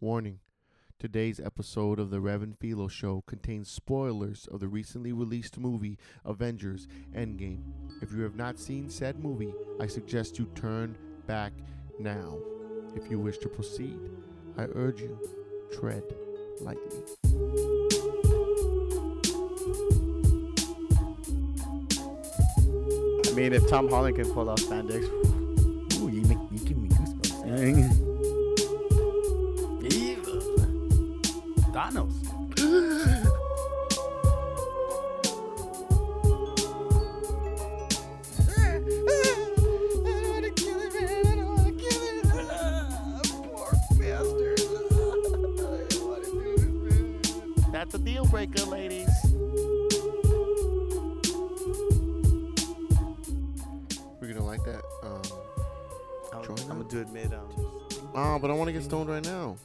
Warning Today's episode of the Rev and Filo Show contains spoilers of the recently released movie Avengers Endgame. If you have not seen said movie, I suggest you turn back now. If you wish to proceed, I urge you tread lightly. I mean, if Tom Holland can pull off spandex, Ooh, you make you give me goosebumps. That's a breaker, ladies. We're gonna like that. Um, I'm, Join I'm up. gonna do it mid. Um, oh, but I want to get stoned right now.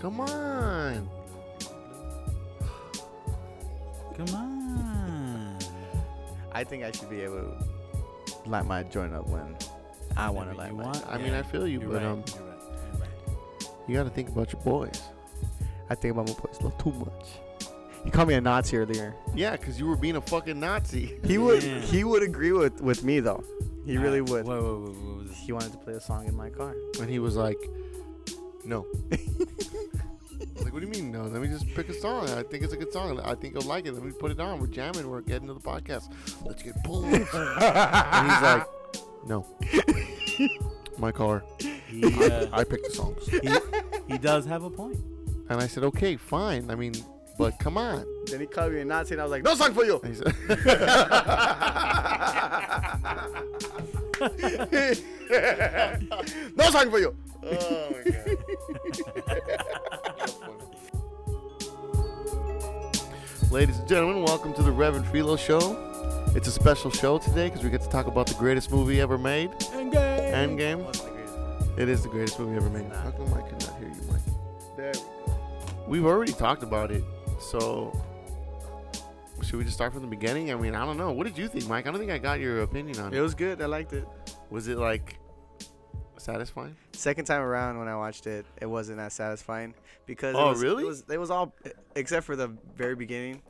Come on. Come on. I think I should be able to light my joint up when I want to Whenever light you my. want. joint. I mean, I feel you, You're but right. um, You're right. You're right. you got to think about your boys. I think about my boys a little too much. You called me a Nazi earlier. Yeah, because you were being a fucking Nazi. He would Yeah. he would agree with with me though. He really would. Wait, wait, wait, what was this? He wanted to play a song in my car. And he was like, no. Like, what do you mean no? Let me just pick a song. I think it's a good song. I think you'll like it. Let me put it on. We're jamming. We're getting to the podcast. Let's get pulled. and he's like, no. My car. He, uh, I picked the songs. he, he does have a point. And I said, okay, fine. I mean, but come on. Then he called me a Nazi, and I was like, "No song for you." And he said, no song for you. oh my god. Ladies and gentlemen, welcome to the Reverend Filo Show. It's a special show today because we get to talk about the greatest movie ever made, Endgame. Endgame. What's? It is the greatest movie ever made. How come I cannot hear you, Mike? There we go. We've already talked about it, so should we just start from the beginning? I mean, I don't know. What did you think, Mike? I don't think I got your opinion on It it. was good. I liked it. Was it like satisfying? Second time around when I watched it, it wasn't as satisfying because. Oh, it was, really? It was, it was all except for the very beginning.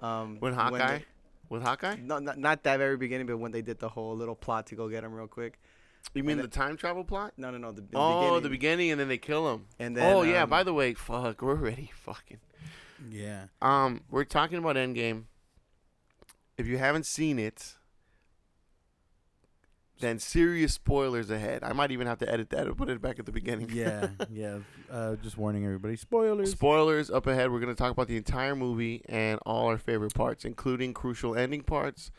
Um, When Hawkeye? they- With Hawkeye? no, not, not that very beginning, but when they did the whole little plot to go get him real quick. You mean And the time travel plot? No, no, no. The, the oh, beginning. the beginning, and then they kill him. And then. oh yeah. um, By the way, fuck, we're already fucking. Yeah. Um, we're talking about Endgame. If you haven't seen it, then serious spoilers ahead. I might even have to edit that and put it back at the beginning. Yeah. Yeah. Uh, just warning everybody. Spoilers. Spoilers up ahead. We're going to talk about the entire movie and all our favorite parts, including crucial ending parts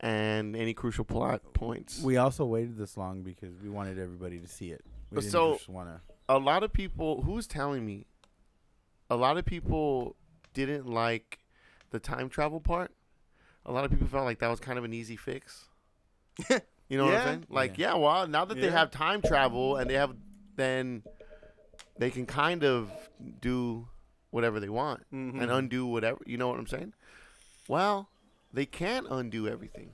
and any crucial plot points. We also waited this long because we wanted everybody to see it. We So- to. a lot of people, who's telling me, a lot of people didn't like the time travel part. A lot of people felt like that was kind of an easy fix. You know what I'm saying? Like, Yeah. yeah, well, now that they have time travel and they have, then they can kind of do whatever they want Mhm. and undo whatever. You know what I'm saying? Well, they can't undo everything.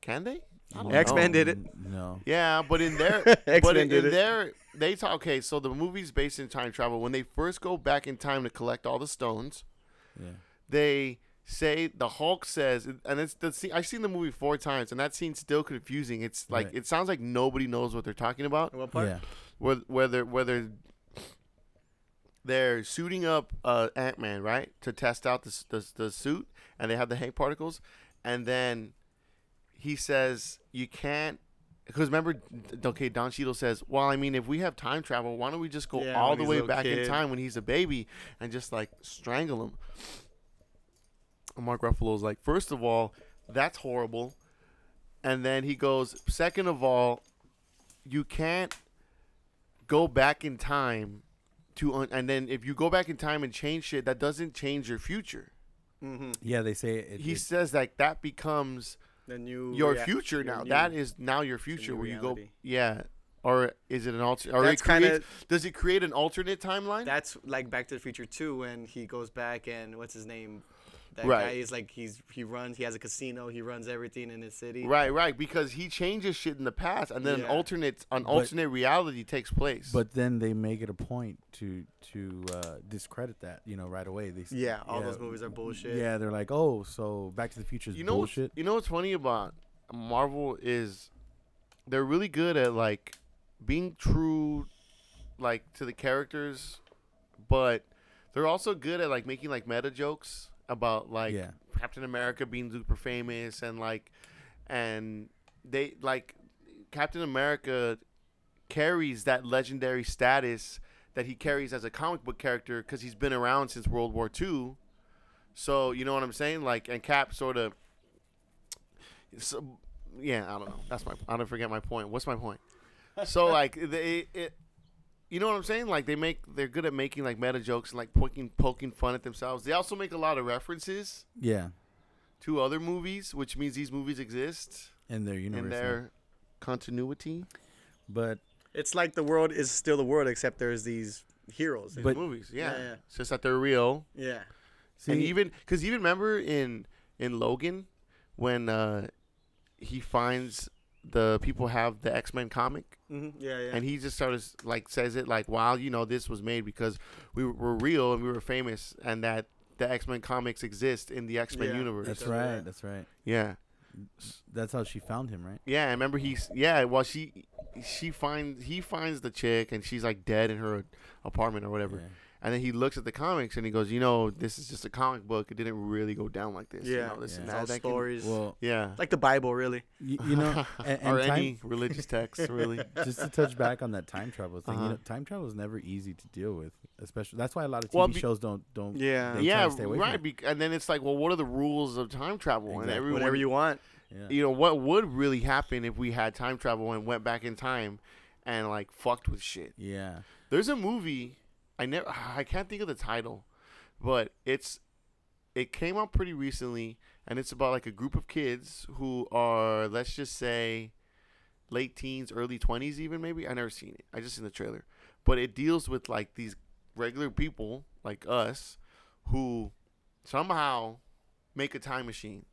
Can they? I don't X-Men did it. No. Yeah, but in their X-Men but in, did in it. their they talk okay. So the movie's based in time travel. When they first go back in time to collect all the stones, Yeah. they say the Hulk says, and it's the scene. I've seen the movie four times, and that scene's still confusing. It's like Right. it sounds like nobody knows what they're talking about. What part? Yeah. Whether whether whether they're suiting up uh, Ant Man right to test out the, the the suit, and they have the Hank particles, and then he says you can't. Because remember, okay, Don Cheadle says, "Well, I mean, if we have time travel, why don't we just go Yeah, all the way little back in time when he's a baby and just like strangle him?" And Mark Ruffalo's like, first of all, that's horrible," and then he goes, second of all, you can't go back in time to un- and then if you go back in time and change shit that doesn't change your future Mm-hmm. Yeah. They say it. he it- says like that becomes The new. your rea- future your now new- that is now your future where you go yeah or is it an alter or That's it creates, kinda- does it create an alternate timeline That's like Back to the Future 2 when he goes back and what's his name? That Right. guy is like he's he runs. He has a casino. He runs everything in his city. Right, right, because he changes shit in the past, and then an alternate an But- alternate reality takes place. But then they make it a point to to uh, discredit that, you know, right away. They Yeah, all those movies are bullshit. Yeah, they're like, oh, so Back to the Future is you know, bullshit. you know what's funny about Marvel is they're really good at like being true, like to the characters, but they're also good at like making like meta jokes about like Yeah. Captain America being super famous and like, and they like Captain America carries that legendary status that he carries as a comic book character because he's been around since World War II. So you know what I'm saying? Like, and Cap sort of. So, yeah, I don't know. That's my. I don't forget my point. What's my point? So like they it. You know what I'm saying? Like they make they're good at making like meta jokes and like poking poking fun at themselves. They also make a lot of references Yeah, to other movies, which means these movies exist in their universe. in their continuity. But It's like the world is still the world, except there's these heroes. in But- movies, yeah. Yeah, yeah. It's just that they're real. yeah. see, and even because even remember in in Logan when uh he finds the people have the X Men comic hmm Yeah, yeah. and he just sort of like says it like wow you know this was made because we were, were real and we were famous and that the X Men comics exist in the X Men Yeah. universe. that's That's right. right. That's right. yeah, That's how she found him, right? yeah. I remember he's yeah. Well, she she finds he finds the chick and she's like dead in her apartment or whatever. Yeah. And then he looks at the comics and he goes, you know, this is just a comic book. It didn't really go down like this. you yeah. know, this Yeah. and It's that. all That can- stories. Well, yeah. like the Bible, really. you, you know, and, and or time, any religious text, really. just to touch back on that time travel thing, Uh-huh. you know, time travel is never easy to deal with. Especially that's why a lot of TV Well, be- shows don't don't. Yeah. They try yeah, stay away right. it. bec- and then it's like, well, what are the rules of time travel? And everyone, Whatever you want. Yeah. you know, what would really happen if we had time travel and went back in time and like fucked with shit? yeah. There's a movie I never, I can't think of the title, but it's it came out pretty recently, and it's about like a group of kids who are, let's just say, late teens, early twenties, even maybe. I never seen it. I just seen the trailer, but it deals with like these regular people like us who somehow make a time machine.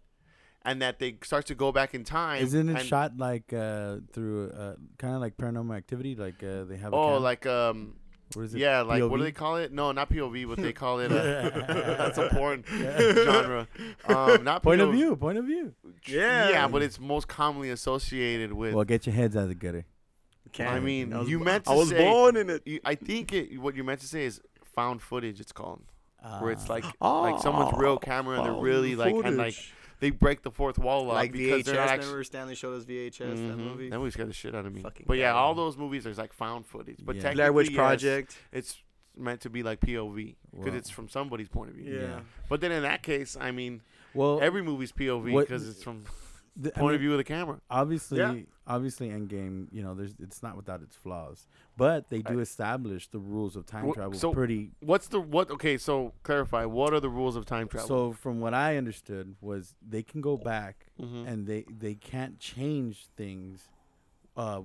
And that they start to go back in time. Isn't it shot like uh, through uh, kind of like Paranormal Activity? Like uh, they have. A Oh, like um, what is it? yeah, like what do they call it? No, not POV, but they call it. Uh, that's a porn genre. Um, not Point of view. Point of view. Yeah. Yeah, but it's most commonly associated with. Well, get your heads out of the gutter. I mean, I was, you meant to I was say. born in it. you- I think it, what you meant to say is found footage. It's called where it's Ah. like like someone's real camera and they're really like and like they break the fourth wall up like because VHS. they're not actually. Remember Stanley showed us VHS that Mhm. movie. That movie scared the shit out of me. Fucking But yeah, all those movies there's like found footage. But Yeah. technically, Blair Witch yes, Project. it's meant to be like POV because Well- it's from somebody's point of view. Yeah. Yeah. But then in that case, I mean, Well, every movie's POV what- because it's from the, I point mean, of view of the camera. Obviously, Yeah. obviously, Endgame. You know, there's it's not without its flaws, but they do establish the rules of time Wh- travel so- pretty. What's the what? Okay, so clarify. What are the rules of time travel? So from what I understood was they can go back Mhm. and they they can't change things uh,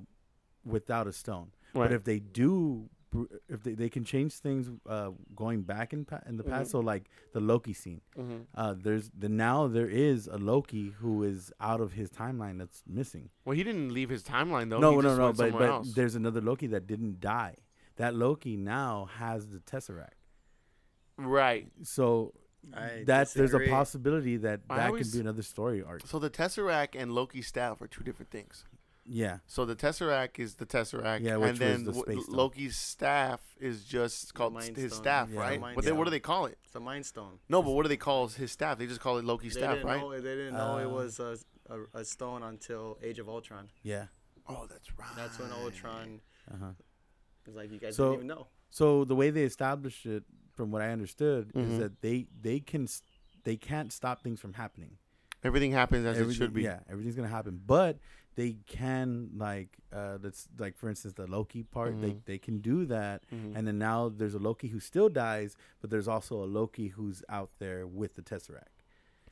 without a stone. Right. But if they do, br- if they, they can change things uh, going back in pa- in the past, Mhm. so like the Loki scene, Mhm. uh, there's the now there is a Loki who is out of his timeline that's missing. Well, he didn't leave his timeline though. no, He no, just no, went but but else. there's another Loki that didn't die. That Loki now has the Tesseract. right. So I that's there's a possibility that I that always- could be another story arc. So the Tesseract and Loki's staff are two different things. Yeah. So the Tesseract is the Tesseract, Yeah, which and then was the w- Space Stone. Loki's staff is just called Mind his Stone. staff, Yeah, right? But then what do they call it? It's a Mind Stone. No, but what do they call his staff? They just call it Loki's They staff, didn't right? know. They didn't know it Uh, was a, a, a stone until Age of Ultron. Yeah. Oh, that's right. That's when Ultron Uh-huh. was like, you guys So- didn't even know. So the way they established it, from what I understood, Mhm. is that they they can they can't stop things from happening. Everything happens as it should be. Yeah, everything's gonna happen, but they can like uh that's like for instance the Loki part. They Mhm. they can do that, Mhm. and then now there's a Loki who still dies, but there's also a Loki who's out there with the Tesseract.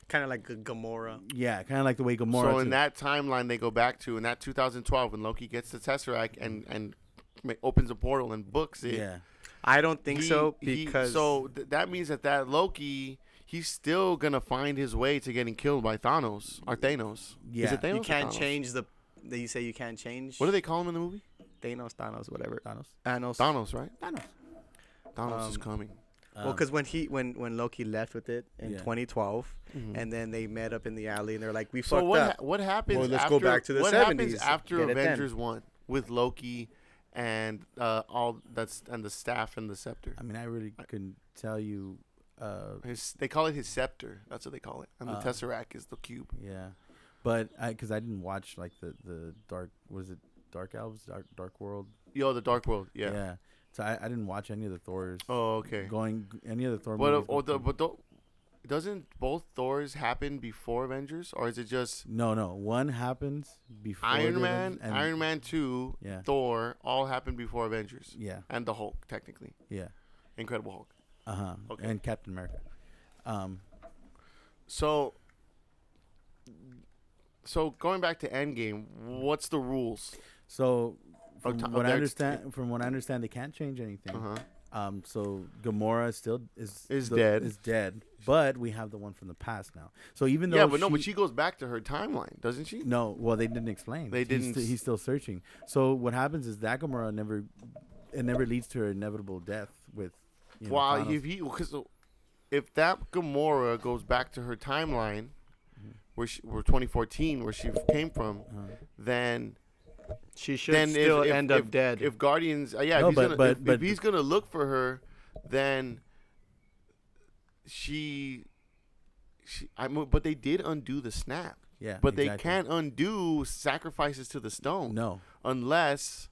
Kind of like a Gamora. Yeah, kind of like the way Gamora. so in too. that timeline they go back to in that 2012 when Loki gets the Tesseract and and opens a portal and books it. yeah, I don't think he- so he- because so th- that means that that Loki he's still gonna find his way to getting killed by Thanos or Thanos. Yeah. Is it Thanos? You can't Thanos? change the. They you say you can't change. What do they call him in the movie? Thanos, Thanos, whatever. Thanos. Thanos. Thanos, right? Thanos. Thanos is Um, coming. Well, Um, because when he when when Loki left with it in Yeah. 2012, Mhm. and then they met up in the alley, and they're like, "We so fucked what? up." Ha- what happens? Well, let's after, go back to the what happens 70s, after get it. Avengers one with Loki and uh, all that's and the staff and the scepter. I mean, I really couldn't tell you. Uh, His, they call it his scepter. That's what they call it. And the Uh. tesseract is the cube. yeah, but because I didn't watch like the the dark was it Dark Elves Dark Dark World Yo, the Dark World. Yeah. Yeah. So I, I didn't watch any of the Thors. Oh, okay. Going any of the Thor But uh, movies. oh, the, but the, doesn't both Thors happen before Avengers, or is it just no, no, one happens before Iron Man, and- Iron Man two, Yeah, Thor, all happened before Avengers, yeah, and the Hulk technically, yeah. Incredible Hulk. Uh huh. Okay. And Captain America. Um. So, so going back to Endgame, what's the rules? So from ti- what I understand, from what I understand, they can't change anything. Uh huh. Um. So Gamora still is Is the- dead. Is dead. But we have the one from the past now. So even though Yeah, but no, she, but she goes back to her timeline, doesn't she? No, well, they didn't explain. They He's didn't sti- s- he's still searching. So what happens is that Gamora never, it never leads to her inevitable death with. You know, if he, because if that Gamora goes back to her timeline. Where she, where 2014, where she came from, Uh-huh. then She should then still if, if, end if, up dead. If Guardians, uh, yeah, No, if, he's but- gonna, but- if, but if he's gonna look for her, then she, she, I but they did undo the snap, yeah, but they can't undo sacrifices to the stone No. unless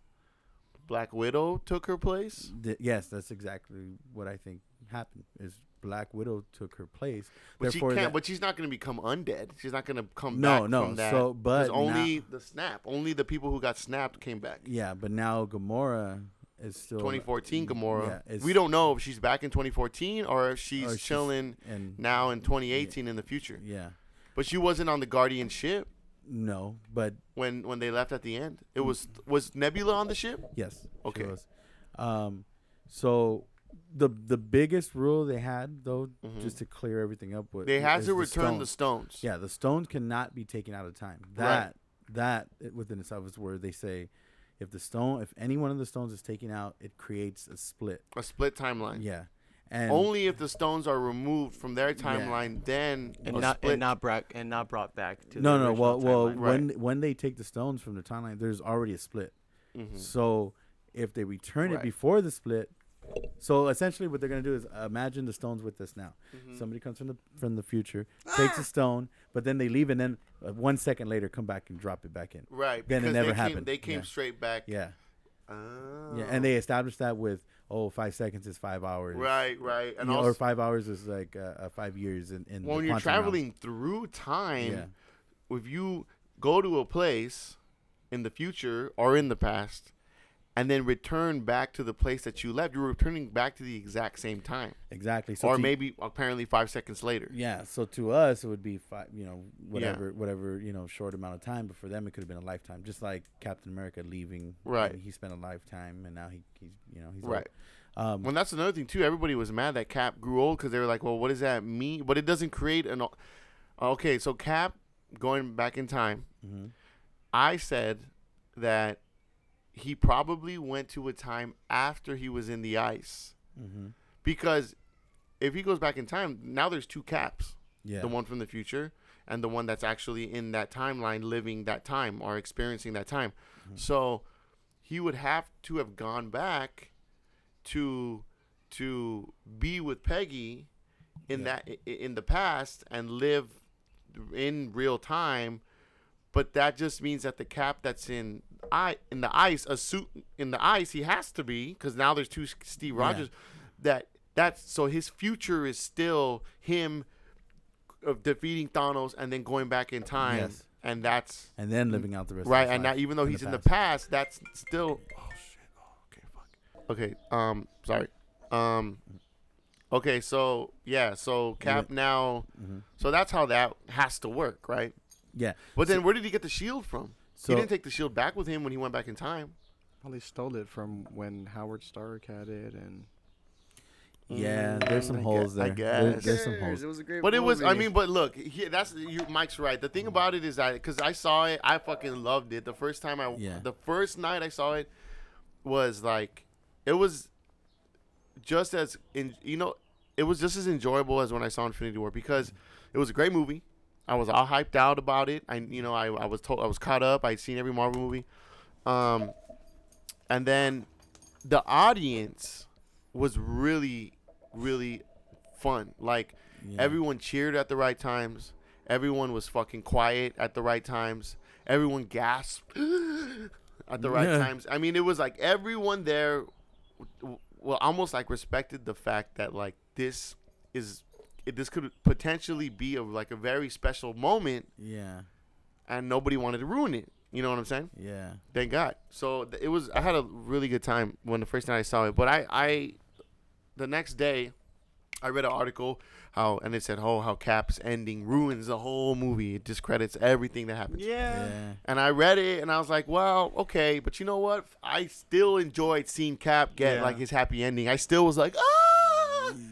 Black Widow took her place. Th- yes, that's exactly what I think happened. Is Black Widow took her place. But she can't. that- but she's not going to become undead. She's not going to come No, back no, from that. so, but only now- the snap, only the people who got snapped came back. yeah, but now Gamora is still 2014 Gamora. Yeah, we don't know if she's back in 2014 or if she's or she's- chilling now in 2018 in the future. yeah, But she wasn't on the Guardian ship no, but when when they left at the end. It was was Nebula on the ship. Yes. Okay. Um, so the the biggest rule they had though, Mhm. just to clear everything up, was They had is to return the stones. stones. Yeah, the stones cannot be taken out of time. Right. That that it- within itself is where they say, if the stone, if any one of the stones is taken out, it creates a split. A split timeline. Yeah, and Only if the stones are removed from their timeline, then and not split. and not brought and not brought back to no, the no. original Well, well, timeline. when when they take the stones from the timeline, there's already a split. Mhm. So if they return Right. it before the split, so essentially what they're gonna do is imagine the stones with us now. Mhm. Somebody comes from the from the future, takes a stone, but then they leave, and then uh, one second later come back and drop it back in. Right. Then it never they came, happened. They came Yeah. straight back. Yeah, Oh. yeah, and they established that with oh five seconds is five hours. Right, right, and You know, or five hours is like uh, uh, five years in, in the when you're quantum realm. traveling through time, Yeah, if you go to a place in the future or in the past, and then return back to the place that you left, you're returning back to the exact same time, exactly. So or to- maybe apparently five seconds later. Yeah, so to us it would be five, you know, whatever, whatever, you know, short amount of time. But for them, it could have been a lifetime. Just like Captain America leaving, Right. he spent a lifetime, and now he, he's, you know, he's Right. Old. Um, Well, that's another thing too. Everybody was mad that Cap grew old because they were like, "Well, what does that mean?" But it doesn't create an. Okay, so Cap going back in time. mhm. I said that he probably went to a time after he was in the ice Mhm. because if he goes back in time, now there's two caps. Yeah. The one from the future and the one that's actually in that timeline living that time or experiencing that time. Mm-hmm. So he would have to have gone back to to be with Peggy in Yeah. that in the past and live in real time but that just means that the cap that's in I in the ice a suit in the ice he has to be because now there's two Steve Yeah. Rogers that that's so his future is still him of defeating Thanos and then going back in time Yes. and that's and then living out the rest. right and now even though in he's in the past. that's still oh shit oh, okay fuck okay um sorry um okay so yeah so cap now Mhm. so that's how that has to work right Yeah. but then where did he get the shield from So he didn't take the shield back with him when he went back in time Probably stole it from when Howard Stark had it, and Yeah, there's some I holes gue- I there. There- guess. there's some holes. It was a great But it was, I mean, but look, he, that's you. Mike's right. The thing about it is that because I saw it, I fucking loved it. The first time I, Yeah. the first night I saw it, was like, it was just as in you know, it was just as enjoyable as when I saw Infinity War because it was a great movie. I was all hyped out about it. I you know I, I was told I was caught up. I'd seen every Marvel movie, um, and then the audience was really really fun. Like Yeah. everyone cheered at the right times. Everyone was fucking quiet at the right times. Everyone gasped at the right Yeah. times. I mean, it was like everyone there, well, almost like respected the fact that like this is, this could potentially be a like a very special moment, Yeah. and nobody wanted to ruin it. You know what I'm saying? Yeah. Thank God. So th- it was. I had a really good time when the first time I saw it. But I, I, the next day, I read an article how and it said, "Oh, how Cap's ending ruins the whole movie. It discredits everything that happens." yeah. Yeah. And I read it and I was like, "Well, okay, but you know what? I still enjoyed seeing Cap get Yeah. like his happy ending. I still was like, ah."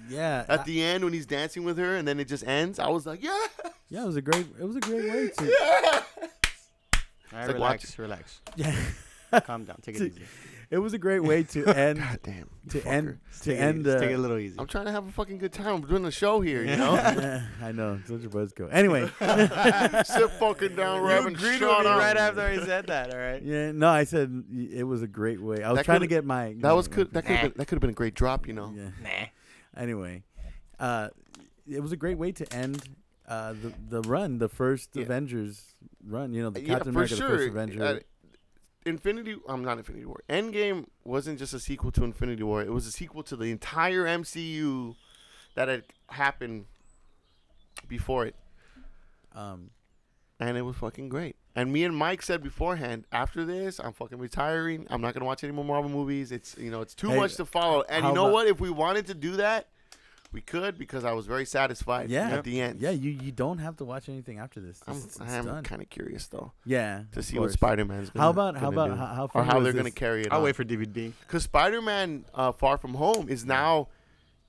Yeah. At I- the end when he's dancing with her and then it just ends, I was like, "Yeah." yeah, it was a great. It was a great way to. Yeah. All right, like relax, relax. Yeah. Calm down. Take it easy. It was a great way to end. God damn. to fucker. end. To Take it end. easy. Take it a Uh, little easy. I'm trying to have a fucking good time. We're doing a show here, you know? yeah, I know. Such a buzzkill. Anyway. Sit fucking down, you Robin. agreed with me right after I said that. All right. Yeah, no, I said it was a great way. I was That trying to get my. That was my- could that could have been that could have been a great drop, you know. Yeah. Nah. Anyway, uh, it was a great way to end uh, the the run, the first Yeah. Avengers run. You know, the Yeah, Captain America, the first sure. Avenger. Uh, Infinity, I'm not Infinity War. Endgame wasn't just a sequel to Infinity War. It was a sequel to the entire MCU that had happened before it, um, and it was fucking great. And me and Mike said beforehand, after this, I'm fucking retiring. I'm not gonna watch any more Marvel movies. It's you know, it's too Hey, much to follow. And you know about- what? If we wanted to do that, we could because I was very satisfied Yeah. at the end. yeah, you you don't have to watch anything after this. I'm, It's, it's I'm kind of curious though Yeah, to see what. Spider Man's. How about how about do. how, how or how they're gonna carry it I'll on. wait for DVD. Because Spider Man uh, Far From Home is now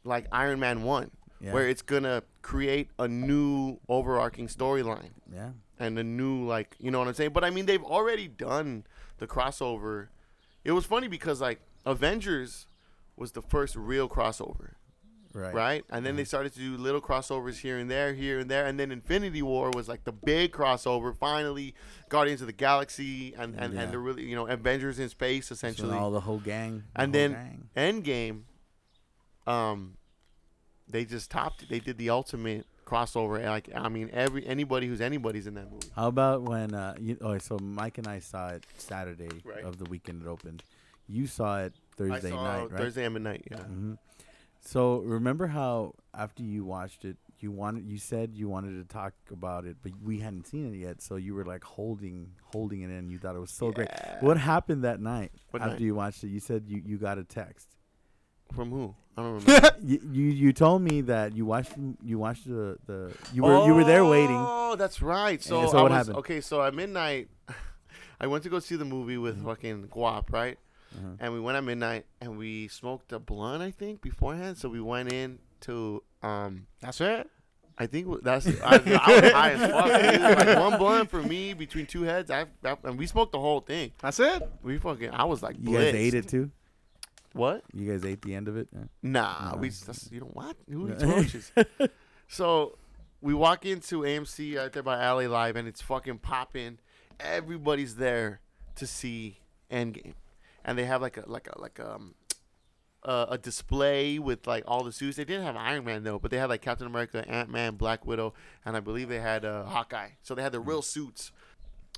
like Iron Man 1, Yeah. where it's going to create a new overarching storyline yeah, and a new, like, you know what I'm saying? But I mean, they've already done the crossover. It was funny because, like, Avengers was the first real crossover, right, right? And then they started to do little crossovers here and there, here and there. And then Infinity War was like the big crossover. Finally, Guardians of the Galaxy and, and, Yeah. and the really, you know, Avengers in space, So essentially. all the whole gang, the And whole then- gang. Endgame, um, they just topped. it. They did the ultimate crossover. Like I mean, every anybody who's anybody's in that movie. How about when? Uh, you, oh, so Mike and I saw it Saturday Right. of the weekend it opened. You saw it Thursday I saw night, right? Thursday at midnight. Yeah. hmm So remember how after you watched it, you wanted you said you wanted to talk about it, but we hadn't seen it yet. So you were like holding holding it in. You thought it was so great. What happened that night What after night? you watched it? You said you, you got a text. From who? I don't remember. you, you you told me that you watched you watched the, the you were you were there waiting. Oh, that's right. So, so I what was, happened? Okay, so at midnight, I went to go see the movie with Mm-hmm. fucking Guap, right? Uh-huh. And we went at midnight and we smoked a blunt, I think, beforehand. So we went in to um That's it. I think w- that's I, I was high as fuck. dude. Like one blunt for me between two heads. I, I and we smoked the whole thing. That's it. We fucking I was like You guys ate it too. What? You guys ate the end of it. Yeah. Nah, No. we that's, you know what? Who eats roaches? so we walk into AMC right there by L.A. Live, and it's fucking popping. Everybody's there to see Endgame, and they have like a like a like um a, a display with like all the suits. They didn't have Iron Man though, but they had like Captain America, Ant Man, Black Widow, and I believe they had uh, Hawkeye. So they had the real suits.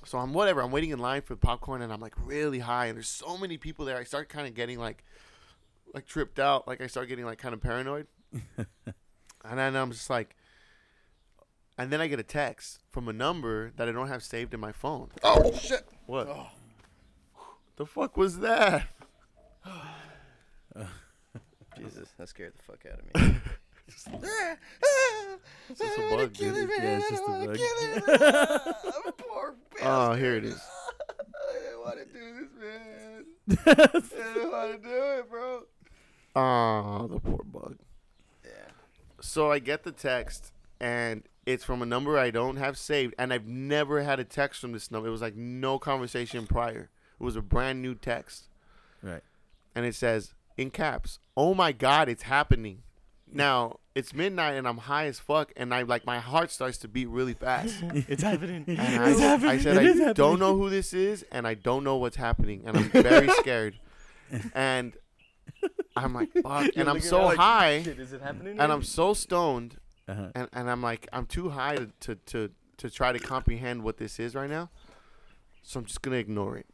So I'm whatever. I'm waiting in line for popcorn, and I'm like really high, and there's so many people there. I start kind of getting like like tripped out. Like I start getting like kind of paranoid, and then I'm just like, and then I get a text from a number that I don't have saved in my phone. Oh shit! What? Oh. The fuck was that? Jesus, that scared the fuck out of me. It's just a bug, dude. Yeah, it's just a bug. Poor Oh, here it is. I didn't want to do this, man. I didn't want to do it, bro. Oh, the poor bug. Yeah. So I get the text, and it's from a number I don't have saved, and I've never had a text from this number. It was like no conversation prior. It was a brand new text, Right. and it says in caps, "Oh my God, it's happening." Now it's midnight, and I'm high as fuck, and I like my heart starts to beat really fast. It's happening. And I, I said, It is I don't happening. know who this is, and I don't know what's happening, and I'm very scared. And I'm like, fuck. And I'm so high, Shit, is it happening? and I'm so stoned, Uh-huh. and, and I'm like, I'm too high to, to, to, to try to comprehend what this is right now. So I'm just gonna ignore it.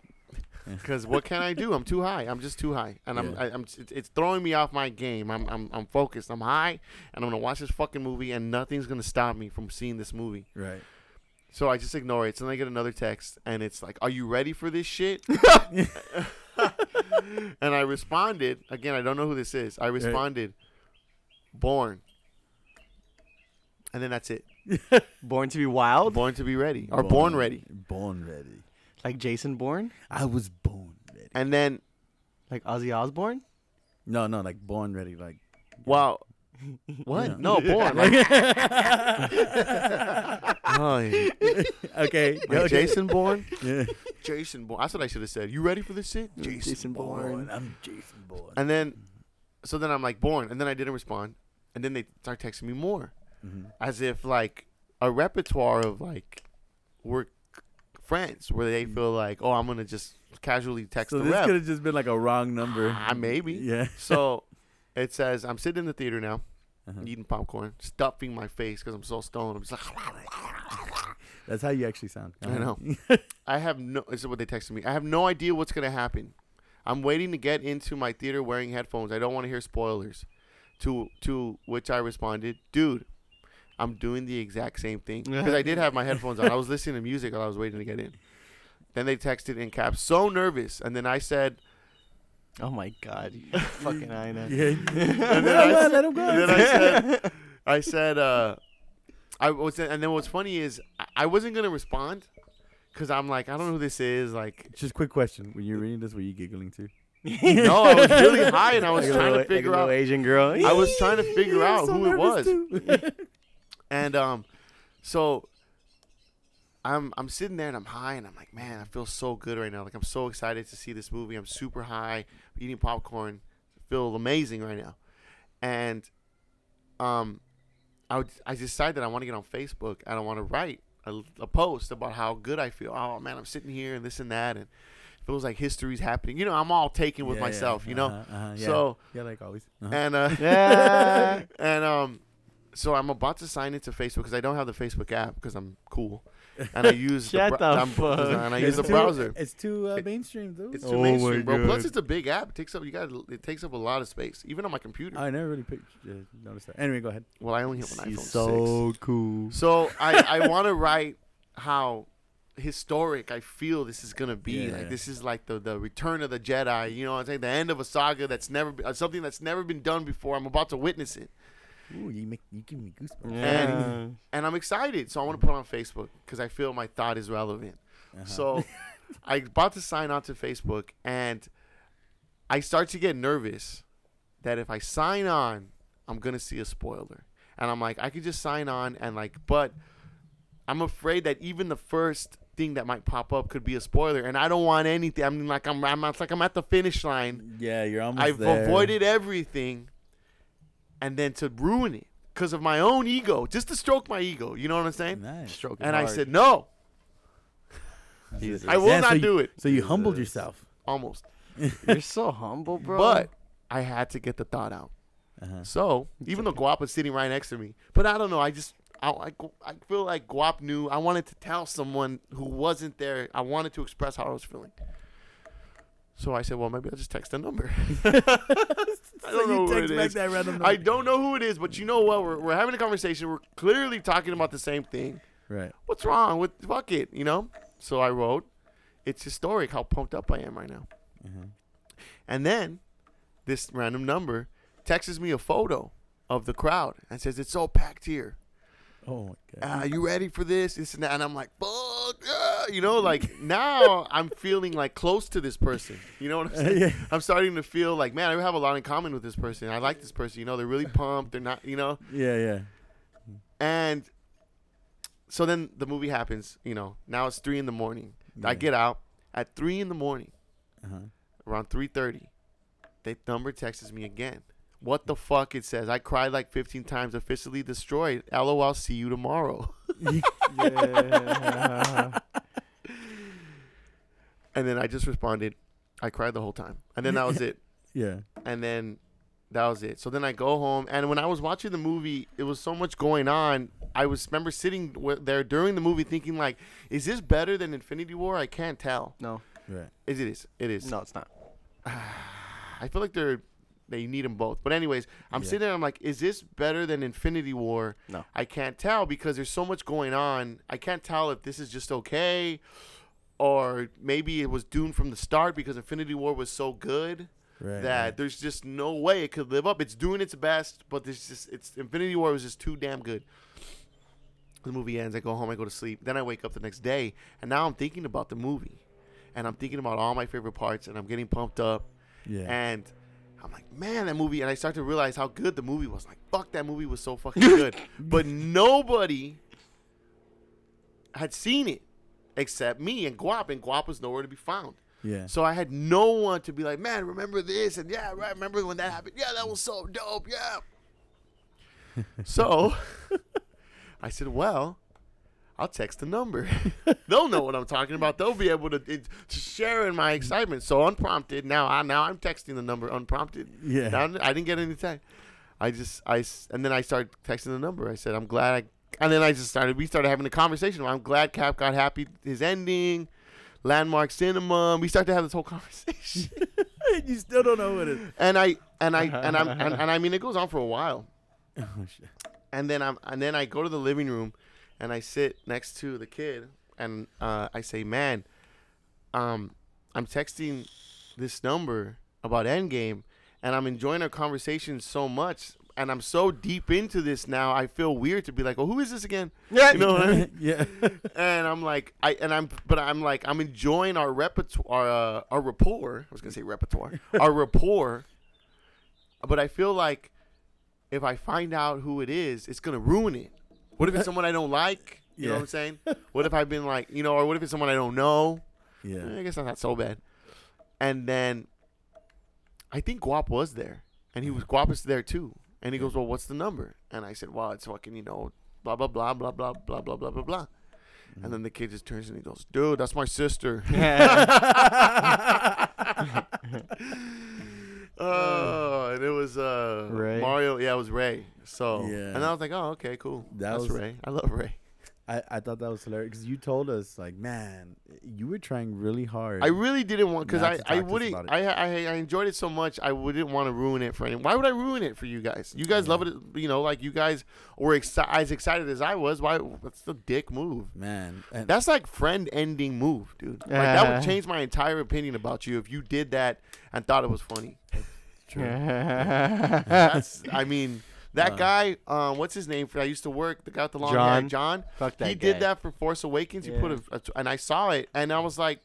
Because what can I do? I'm too high. I'm just too high, and I'm, Yeah. I, I'm. It's, it's throwing me off my game. I'm, I'm, I'm focused. I'm high, and I'm gonna watch this fucking movie, and nothing's gonna stop me from seeing this movie. Right. So I just ignore it. So then I get another text, and it's like, "Are you ready for this shit?" and I responded again. I don't know who this is. I responded, "Born." And then that's it. Born to be wild, Born to be ready, or born ready. Born ready. Like Jason Bourne, I was born ready. And then, like Ozzy Osbourne. No, no, like born ready. Like wow, what? Yeah. No, born. Like, oh, yeah. okay. Like okay. Jason Bourne. Yeah. Jason Bourne. That's what I should have said. You ready for this shit? Jason Bourne. I'm Jason Bourne. And then, so then I'm like, born. And then I didn't respond. And then they start texting me more. Mhm. As if like a repertoire of like work friends where they feel like, oh, I'm going to just casually text So the this rep. could have just been like a wrong number. Ah, maybe. Yeah. So it says, I'm sitting in the theater now, Uh-huh. eating popcorn, stuffing my face because I'm so stoned. I'm just like, That's how you actually sound. I know. I have no. This is what they texted me. I have no idea what's gonna happen. I'm waiting to get into my theater wearing headphones. I don't want to hear spoilers. To to which I responded, dude, I'm doing the exact same thing because I did have my headphones on. I was listening to music while I was waiting to get in. Then they texted in caps, so nervous, and then I said, Oh my god, you fucking Ina. yeah. and then I, Let him go. and then I said, I said, uh, I was, and then what's funny is I- I wasn't gonna respond because I'm like, I don't know who this is, like. Just quick question: When you're reading this, were you giggling too? No, I was really high and I was Like trying little- to figure like out. Asian girl. I was trying to figure out so who it was, nervous too. And um, so I'm I'm sitting there and I'm high and I'm like, man, I feel so good right now. Like I'm so excited to see this movie. I'm super high, eating popcorn, feel amazing right now, and um, I would, I decided that I want to get on Facebook and I want to write a, a post about how good I feel. Oh man, I'm sitting here and this and that and. it Feels like history's happening. You know, I'm all taken with Yeah, yeah. myself. You know, Uh-huh, uh-huh, yeah. so yeah, like always. Uh-huh. and uh, Yeah. and um, so I'm about to sign into Facebook because I don't have the Facebook app because I'm cool, and I use Shut the, the I'm- fuck. and I use the too, browser. It's too uh, mainstream, though. It's Oh too my mainstream, bro. Plus, it's a big app. It takes up you got it takes up a lot of space, even on my computer. I never really picked, uh, noticed that. Anyway, go ahead. well, I only have an iPhone He's so cool. so I I want to write how historic I feel this is gonna be. Yeah. Like this is like the the return of the Jedi. You know, what I'm saying the end of a saga that's never been, uh, something that's never been done before. I'm about to witness it. Ooh, you make you give me goosebumps. Yeah. and I'm excited. So I want to put it on Facebook because I feel my thought is relevant. Uh-huh. So I'm about to sign on to Facebook, and I start to get nervous that if I sign on, I'm gonna see a spoiler, and I'm like, I could just sign on and like, but I'm afraid that even the first thing that might pop up could be a spoiler, and I don't want anything. I mean, like I'm, I'm it's like I'm at the finish line. yeah, you're almost I've there. avoided everything, and then to ruin it because of my own ego, just to stroke my ego. You know what I'm saying? Nice. Stroke And I said no, Jesus. I will Yeah, not so you- do it. So you humbled Jesus. yourself. Almost, You're so humble, bro. but I had to get the thought out. Uh-huh. So even though Guap was sitting right next to me, but I don't know. I just I, I, I feel like Guap knew. I wanted to tell someone who wasn't there. I wanted to express how I was feeling. So I said, well, maybe I'll just text a number. I don't know who it is. that random I don't know who it is, but you know what? We're, we're having a conversation. We're clearly talking about the same thing. Right. What's wrong with fuck it, you know? So I wrote, it's historic how pumped up I am right now. Uh-huh. And then this random number texts me a photo of the crowd and says, it's so packed here. Oh my god. Uh, you ready for this? this and, that. and I'm like, fuck, yeah, fuck? You know, like now I'm feeling like close to this person. You know what I'm saying? Yeah. I'm starting to feel like, man, I have a lot in common with this person. I like this person. You know, they're really pumped. They're not, you know. Yeah, yeah. And so then the movie happens. You know, now it's three in the morning. I get out at three in the morning, Uh-huh. around three thirty. They number texts me again. What the fuck? It says I cried like 15 times. Officially destroyed. LOL. See you tomorrow. yeah. And then I just responded, I cried the whole time. And then that was it. Yeah. And then that was it. So then I go home, and when I was watching the movie, it was so much going on. I was remember sitting w- there during the movie thinking like, is this better than Infinity War? I can't tell. no, Right. Is it is it is. no, it's not. I feel like they're they need them both. But anyways, I'm Yeah. sitting there. I'm like, is this better than Infinity War? No. I can't tell because there's so much going on. I can't tell if this is just okay, or maybe it was doomed from the start because Infinity War was so good Right. that there's just no way it could live up. It's doing its best, but there's just it's Infinity War was just too damn good. The movie ends. I go home. I go to sleep. Then I wake up the next day, and now I'm thinking about the movie, and I'm thinking about all my favorite parts, and I'm getting pumped up, Yeah. and I'm like, man, that movie. And I start to realize how good the movie was. Like, fuck, that movie was so fucking good. but nobody had seen it except me and Guap, and Guap was nowhere to be found. yeah. So I had no one to be like, man, remember this? And yeah, right, remember when that happened? Yeah, that was so dope. Yeah. so I said, well, I'll text the number. They'll know what I'm talking about. They'll be able to, it, to share in my excitement. So unprompted, now I now I'm texting the number unprompted. Yeah. Now, I didn't get any text. I just I and then I started texting the number. I said, I'm glad I. And then I just started. We started having a conversation. I'm glad Cap got happy his ending. Landmark Cinema. We started to have this whole conversation. you still don't know what it is. and I and I and I'm and, and I mean it goes on for a while. Oh shit. And then I'm and then I go to the living room, and I sit next to the kid, and uh, I say, "Man, um, I'm texting this number about Endgame, and I'm enjoying our conversation so much, and I'm so deep into this now. I feel weird to be like, oh, who is this again? Yeah. You know what I mean? yeah. and I'm like, I and I'm, but I'm like, I'm enjoying our repertoire, our, uh, our rapport. I was gonna say repertoire, our rapport. But I feel like if I find out who it is, it's gonna ruin it. What if it's uh, someone I don't like? You know Yeah. what I'm saying? What if I've been like, you know, or what if it's someone I don't know? Eh, Yeah. I guess that's not so bad. And then I think Guap was there, and he was mm-hmm. Guap is there too. And he goes, "Well, what's the number?" And I said, "Well, it's fucking, you know, blah blah blah blah blah blah blah blah blah blah." And mm-hmm. then the kid just turns and he goes, "Dude, that's my sister." oh, and it was uh Ray? Mario. Yeah, it was Ray. So Yeah. and I was like, "Oh, okay, cool. That that's was- Ray. I love Ray." I, I thought that was hilarious because you told us like, man, you were trying really hard. I really didn't want because I, I talk to us wouldn't. I, I I enjoyed it so much I wouldn't want to ruin it for anyone. Why would I ruin it for you guys? You guys love it, you know, like you guys were exci- as excited as I was. Why? That's the dick move. man. And That's like friend ending move, dude. Like that would change my entire opinion about you if you did that and thought it was funny. true. That's I mean that Uh. guy. Um, what's his name? I used to work. The guy with the long hair, John. John. Fuck that he guy. did that for Force Awakens. He put a, a and I saw it, and I was like,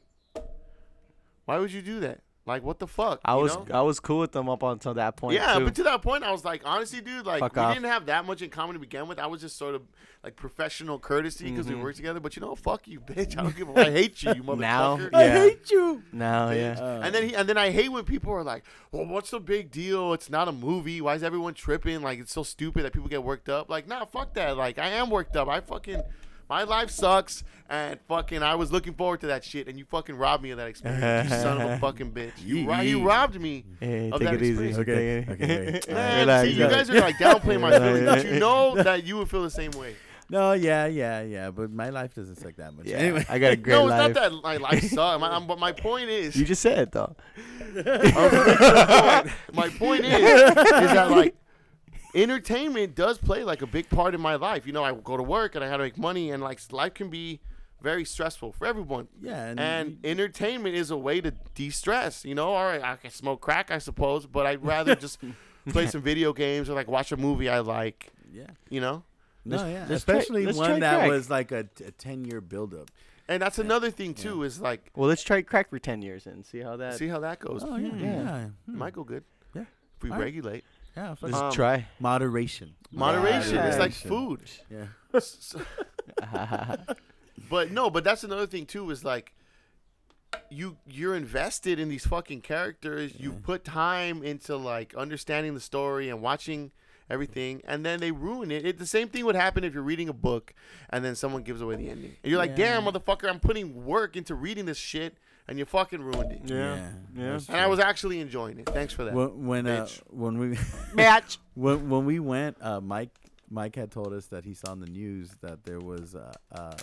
"Why would you do that? Like, what the fuck?" I you was know? I was cool with them up until that point. yeah, too. but to that point, I was like, honestly, dude, like Fuck we off. didn't have that much in common to begin with. I was just sort of like professional courtesy because we Mhm. worked together. But you know, fuck you, bitch. I don't give. a I hate you, you motherfucker. Now? I hate you. Now, bitch. yeah. Uh, and then he, and then I hate when people are like, "Well, what's the big deal? It's not a movie. Why is everyone tripping? Like it's so stupid that people get worked up." Like, nah, fuck that. Like I am worked up. I fucking my life sucks, and fucking I was looking forward to that shit, and you fucking robbed me of that experience. you son of a fucking bitch. You, ro- you robbed me. Hey, of take that it easy. experience. Okay, okay, okay. Man, Relax, see, you guys are like downplaying my Yeah, feelings, but you know that you would feel the same way. no, yeah, yeah, yeah. But my life doesn't suck that much. Yeah, Anyway. I got a great no, it's life. not that my life sucks. My, but my point is, You just said it though. my point is, is that like entertainment does play like a big part in my life. You know, I go to work and I have to make money, and like life can be very stressful for everyone. Yeah, and, And entertainment is a way to de-stress. You know, all right, I can smoke crack, I suppose, but I'd rather just play some video games or like watch a movie I like. yeah. You know, No, Let's- yeah. let's try- Especially let's one that crack. was like a ten year buildup. And that's another thing too. Is like Well, let's try crack for ten years and see how that. see how that goes. Oh yeah, Hmm. yeah. Yeah. Hmm. Might go good. Yeah. If we All right. Regulate Yeah, fuck Let's. Um, try. moderation. moderation. It's like food. Yeah. But no, but that's another thing too. Is like you you're invested in these fucking characters. You put time into like understanding the story and watching everything, and then they ruin it. it. The same thing would happen if you're reading a book and then someone gives away the ending, and you're like, Yeah. "Damn, motherfucker, I'm putting work into reading this shit, and you fucking ruined it." Yeah. Yeah. that's And I was actually enjoying it. Thanks for that. when when, uh, bitch. when we Match. when when we went, uh, Mike Mike had told us that he saw in the news that there was uh, uh,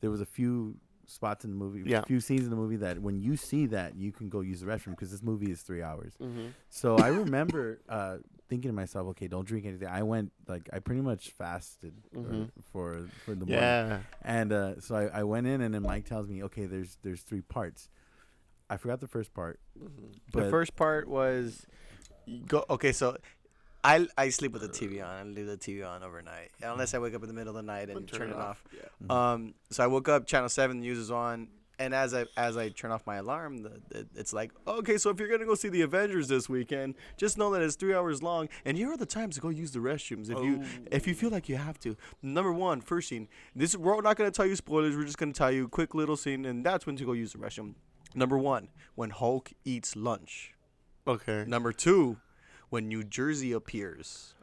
there was a few spots in the movie, Yeah. a few scenes in the movie that when you see that you can go use the restroom because this movie is three hours. hmm So I remember uh, thinking to myself, okay, don't drink anything. I went like I pretty much fasted uh, Mhm. for for the morning. Yeah. And uh, so I, I went in, and then Mike tells me, okay, there's there's three parts. I forgot the first part. Mhm. The first part was go. Okay, so I I sleep with the TV on. I leave the TV on overnight unless I wake up in the middle of the night and But turn, it off. Yeah. Mhm. Um, so I woke up, channel seven, news is on, and as I as I turn off my alarm, the, the, it's like, okay, so if you're gonna go see the Avengers this weekend, just know that it's three hours long, and here are the times to go use the restrooms if you if you feel like you have to. Number one, first scene. This we're not gonna tell you spoilers. We're just gonna tell you quick little scene, and that's when to go use the restroom. Number one, when Hulk eats lunch. Okay. Number two, when New Jersey appears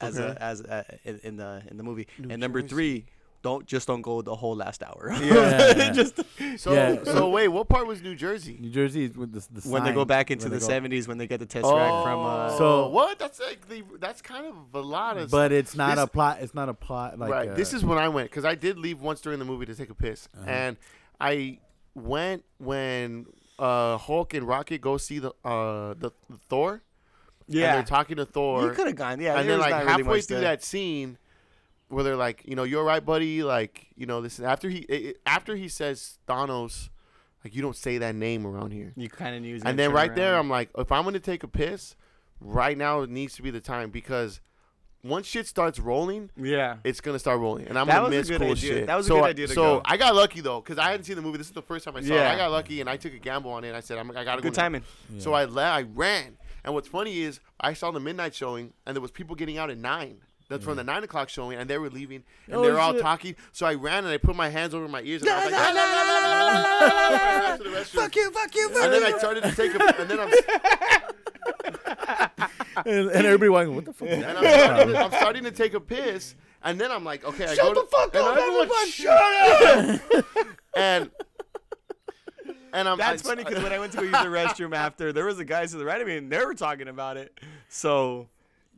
as Okay. a, as a, in, in the in the movie. New and number Jersey. three, don't just don't go the whole last hour. Yeah. just So Yeah. so wait, what part was New Jersey? New Jersey is with the, the when they go back into the seventies when they get the tesseract from uh So So- what? That's like the that's kind of a lot of. But it's not This- a plot. It's not a plot. Like right. uh, this is when I went because I did leave once during the movie to take a piss, Uh-huh. and I went when uh, Hulk and Rocket go see the uh, the, the Thor. and yeah. they're talking to Thor. you could have gone. Yeah, and then like not really halfway through there. that scene, where they're like, you know, you're right, buddy. Like, you know, this after he i- i- after he says Thanos, like you don't say that name around here. you kind of knew. And then right there. I'm like, if I'm gonna take a piss, right now it needs to be the time because once shit starts rolling, yeah, it's gonna start rolling, and I'm that gonna miss cool idea. shit. That was so, a good idea. so go. I got lucky though, because I hadn't seen the movie. This is the first time I saw yeah. it. I got lucky, and I took a gamble on it. I said, I'm, I got to go. Good timing. Yeah. So I la- I ran, and what's funny is I saw the midnight showing, and there was people getting out at nine. That's yeah. from the nine o'clock showing, and they were leaving, and oh, they were all talking. So I ran and I put my hands over my ears, and la, I was like, la, la, "Fuck you, fuck you, fuck you!" And then I started to take a, and then I'm. and, and everybody going, what the fuck? is and? I'm, starting to, I'm starting to take a piss, and then I'm like, okay, I Shut go the to, fuck and up, everyone, everyone, shut up, and and I'm That's I- funny because when I went to go use the restroom after, there was a guy to the right of me, and they were talking about it. So,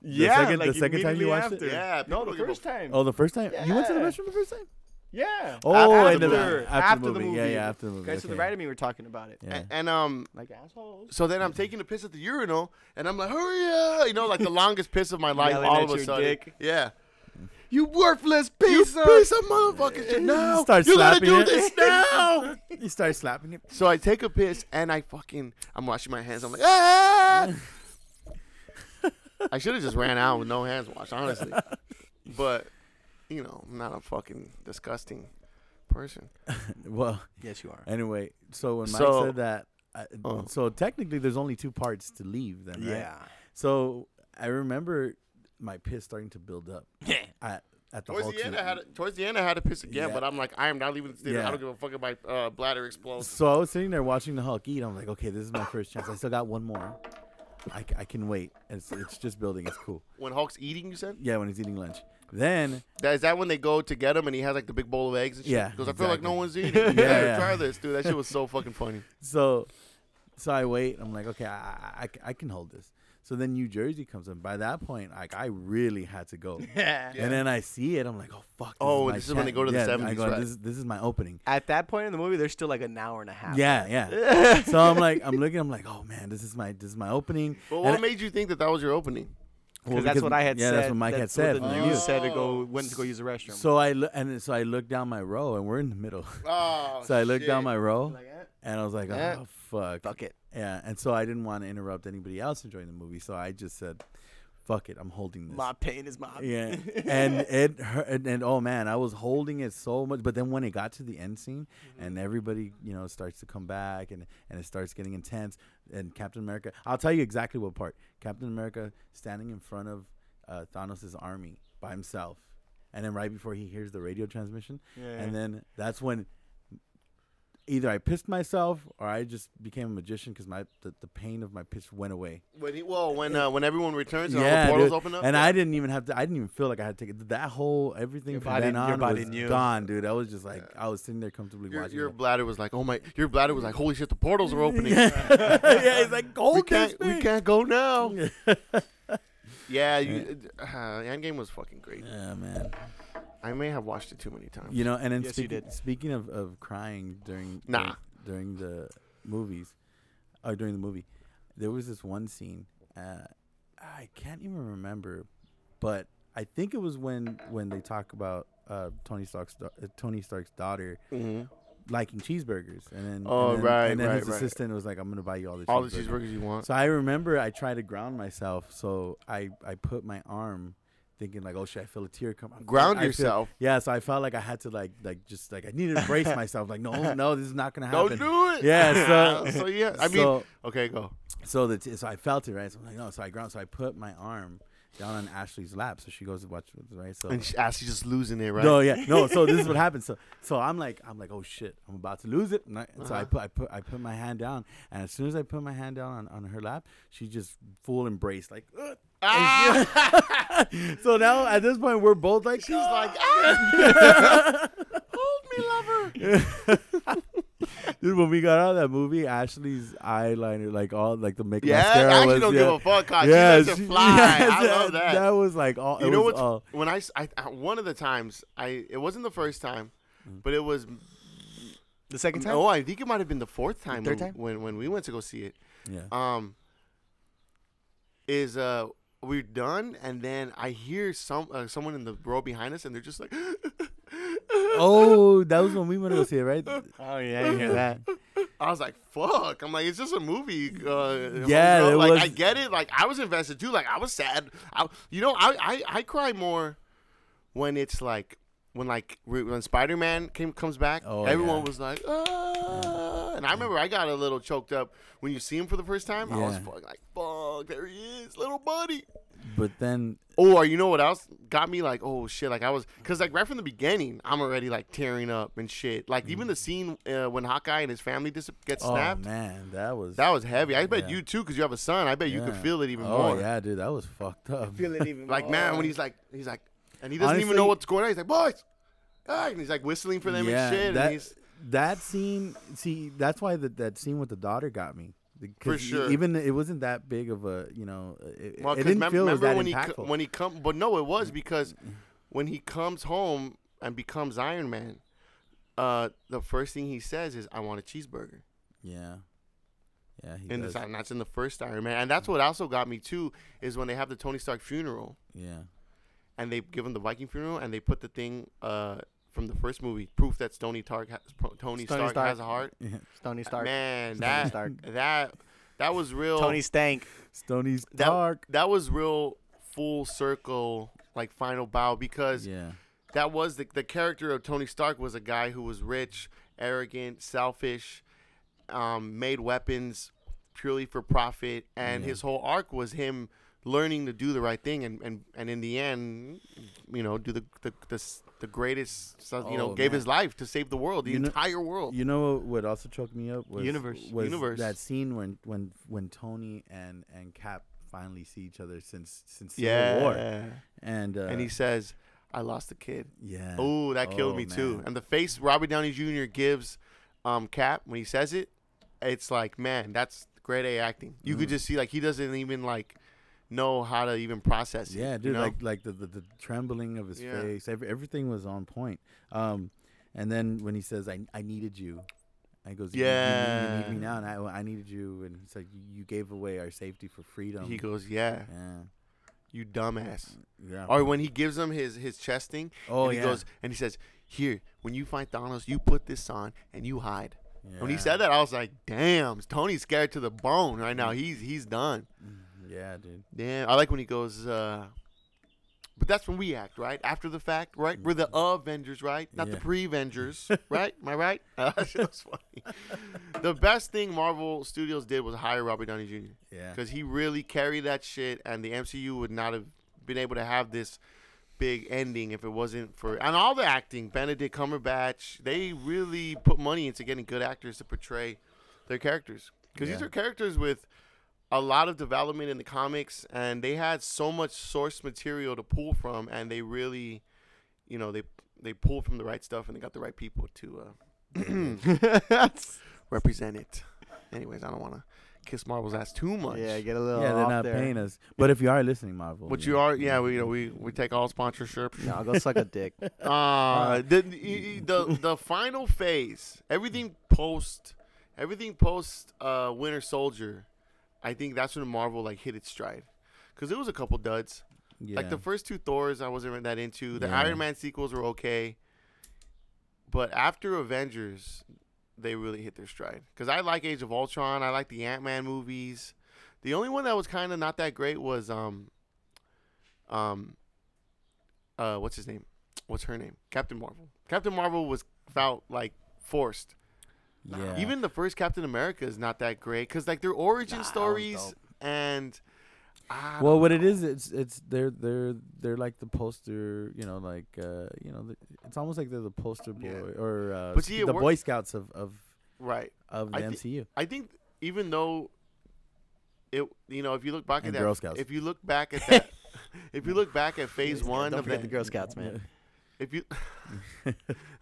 yeah, second- like the second time you immediately watched it? after. Yeah, no, the don't give a first time. Oh, the first time you went to the Yeah. restroom the first time. Yeah. Oh, after, and then after, after the movie. Yeah, yeah, after the movie. Guys to the right of me were talking about it. Yeah. and, and um, Like assholes. So then I'm taking a piss at the urinal, and I'm like, hurry up! You know, like the longest piss of my life. Yelling all of a sudden, dick. yeah. You worthless You piece of. piece of motherfucking shit now. Start you gotta slapping do it. this now. You start slapping it. so I take a piss, and I fucking, I'm washing my hands. I'm like, ah! I should have just ran out with no hands washed, honestly. But you know, I'm not a fucking disgusting person. Well, Yes, you are. anyway, so when Mike So- said that, I, Oh. so technically there's only two parts to leave then, right? Yeah. So I remember my piss starting to build up at at the Towards Hulk the end. I had to, towards the end, I had to piss again, Yeah. but I'm like, I am not leaving the theater. Yeah. I don't give a fuck if my uh, bladder explodes. So I was sitting there watching the Hulk eat. I'm like, okay, this is my first chance. I still got one more. I, c- I can wait. It's it's just building. It's cool. When Hulk's eating, you said? Yeah, when he's eating lunch. Then That, is that when they go to get him and he has like the big bowl of eggs and shit? Yeah, Because I feel like no one's eating. Yeah, yeah, yeah. try this, dude. That shit was so fucking funny. so so I wait. I'm like, okay, I I can hold this. So then New Jersey comes in. By that point, like I really had to go. Yeah. And then I see it. I'm like, oh fuck. This Oh, is my this is when they go to the yeah, I 70s, go, right. This, is- this is my opening. At that point in the movie, there's still like an hour and a half. Yeah, yeah. so I'm like, I'm looking. I'm like, oh man, this is my this is my opening. But And what I- made you think that that was your opening? Well, Because that's what I had yeah, said. that's what Mike had That's said. What from the the news news. said to go went to go use the restroom. So I look and so I look down my row and we're in the middle. Oh, so I looked down my row Like, eh, and I was like, Eh. oh fuck. fuck it. Yeah, and so I didn't want to interrupt anybody else enjoying the movie, so I just said, fuck it, I'm holding this. My pain is my yeah, and it hurt, and, and oh man, I was holding it so much. But then when it got to the end scene, and everybody you know starts to come back, and and it starts getting intense, and Captain America, I'll tell you exactly what part. Captain America standing in front of uh, Thanos' army by himself, and then right before he hears the radio transmission, Yeah. and then that's when either I pissed myself or I just became a magician because my the, the pain of my piss went away. When he, well, when uh, when everyone returns and all Yeah, the portals dude. open up, and yeah. I didn't even have to. I didn't even feel like I had to take it. That whole everything Your from body- then your on body was knew. gone, dude. I was just like I was sitting there comfortably your, watching. your it. bladder was like, oh my, your bladder was like, holy shit, the portals are opening. yeah, he's like, we gold can't, we can't go now. Yeah. yeah, you, uh, Endgame was fucking great. yeah, man. I may have watched it too many times. You know, and then Yes, you speaking, did. speaking of, of crying during Nah. during the movies, or during the movie, there was this one scene. Uh, I can't even remember, but I think it was when when they talk about uh, Tony Stark's da- uh, Tony Stark's daughter hmm liking cheeseburgers, and then Oh, and then, right, and then right, his right. assistant was like, "I'm gonna buy you all the all the cheeseburgers." cheeseburgers you want. So I remember I tried to ground myself, so I I put my arm, thinking like, "Oh shit, I feel a tear come." I- Ground I feel- yourself. yeah, so I felt like I had to like like just like I needed to brace myself. Like, no, no, this is not gonna happen. Don't do it. Yeah, so- so yeah, I mean, so, okay, go. so the t- so I felt it right. So I'm like, no, so I ground. So I put my arm down on Ashley's lap, so she goes to watch right. So And she, Ashley's just losing it, right? no, yeah, no. So this is what happens. So so I'm like I'm like, oh shit, I'm about to lose it. And I, So I Uh-huh. put I put I put my hand down, and as soon as I put my hand down on, on her lap, she just full embrace like. "Ugh." Ah! so now at this point we're both like She's like, ah! hold me, lover. dude when we got out of that movie ashley's eyeliner like all like the makeup Yeah, mascara I was don't yeah. give a fuck. God, yeah, she lets it fly. yes, I love that. that was like all you know was what's all, when I, s- I- I- one of the times I it wasn't the first time, Mm. but it was the second time. oh I think it might have been the fourth time, third when, time? when when we went to go see it. yeah Um, is uh we're done and then I hear some uh, someone in the row behind us and they're just like. oh that was when we went to go see it right Oh yeah, you hear that? I was like, "Fuck!" I'm like, "It's just a movie." Uh, Yeah, homegirl. it like was- I get it. Like I was invested too. Like I was sad. I, you know, I, I I cry more when it's like when like when Spider Man came comes back. Oh, everyone yeah. was like, "Ah!" And I remember I got a little choked up when you see him for the first time. I was like, "Fuck! There he is, little buddy." but then Or you know what else got me like, oh shit, like I was, cause like right from the beginning, I'm already like tearing up and shit. Like even the scene uh, when Hawkeye and his family dis- gets Mm. oh snapped. man that was That was heavy. I bet Yeah. you too, because you have a son. I bet you could feel it even oh more. Oh yeah dude that was fucked up Feel it even Like man, when he's like, he's like, and he doesn't even know what's going on. He's like, boys, ah, and he's like whistling for them and shit. That, and he's that scene, see, that's why the, that scene with the daughter got me. Because sure. Even it wasn't that big of a, you know, it, well, it didn't mem- feel remember that when he impactful. co- when he come, but no, it was because when he comes home and becomes Iron Man, uh, the first thing he says is, "I want a cheeseburger." yeah, yeah, he in does. and that's in the first Iron Man, and that's what also got me too is when they have the Tony Stark funeral. yeah, and they give him the Viking funeral, and they put the thing uh, from the first movie, proof that Tony Stark, has, Tony Tony Stark, Stark. has a heart. Tony Stark. Man, Tony that Stark. that that was real. Tony Stank. Stony that, Stark. that was real full circle, like final bow, because Yeah, that was the the character of Tony Stark was a guy who was rich, arrogant, selfish, um, made weapons purely for profit, and Yeah. his whole arc was him learning to do the right thing, and and, and in the end, you know, do the the the, s- the greatest, you know, Oh, gave man. his life to save the world, the You know- entire world. you know what also choked me up was Universe. was Universe. that scene when when when Tony and and Cap finally see each other since since Civil yeah, War, and uh, and he says, "I lost a kid." yeah, Oh, that killed Oh, me too. And the face Robert Downey Jr. gives um, Cap when he says it, it's like, man, that's great A acting. You could Mhm. just see like he doesn't even like know how to even process it. Yeah, you dude, know? like like the, the the trembling of his Yeah. face, every, everything was on point. Um, and then when he says, "I I needed you," I goes, "Yeah, you, you, you need me now," and I I needed you, and he's like, "You gave away our safety for freedom." he goes, yeah, yeah, you dumbass. yeah. Or when he gives him his his chest thing, oh and he yeah, goes and he says, "Here, when you fight Thanos, you put this on and you hide." When he said that, I was like, "Damn, Tony's scared to the bone right now. Mm. He's he's done." Yeah, dude. Damn, I like when he goes. uh But that's when we act, right? After the fact, right? We're the Avengers, right? Not the pre-Avengers, right? Am I right? Uh, that funny. the best thing Marvel Studios did was hire Robert Downey Jr. Yeah. because he really carried that shit, and the MCU would not have been able to have this big ending if it wasn't for and all the acting. Benedict Cumberbatch, they really put money into getting good actors to portray their characters because these are characters with a lot of development in the comics, and they had so much source material to pull from, and they really, you know, they they pulled from the right stuff, and they got the right people to uh, represent it. Anyways, I don't want to kiss Marvel's ass too much. Yeah, get a little Yeah, they're off not there. paying us. But if you are listening, Marvel. But you you know, are, yeah. We you know we, we take all sponsorship. No, I'll go suck a dick. Uh, the, the the the final phase, everything post, everything post uh, Winter Soldier, I think that's when Marvel like hit its stride, because it was a couple duds. Yeah. Like the first two Thors, I wasn't that into. The Yeah. Iron Man sequels were okay, but after Avengers, they really hit their stride. Because I like Age of Ultron, I like the Ant Man movies. The only one that was kind of not that great was um, um, uh, what's his name? What's her name? Captain Marvel. Captain Marvel was felt like forced. Yeah. Even the first Captain America is not that great because like their origin Nah, stories and. I well, don't what know. it is, it's it's they're they're they're like the poster, you know, like uh, you know, the, it's almost like they're the poster boy Yeah. or uh, But see, the work- Boy Scouts of of right. of the I thi- MCU. I think even though it, you know, if you look back And at that, Girl Scouts. if you look back at that, if you look back at Phase One don't of forget that, the Girl Scouts, man. if you, I'm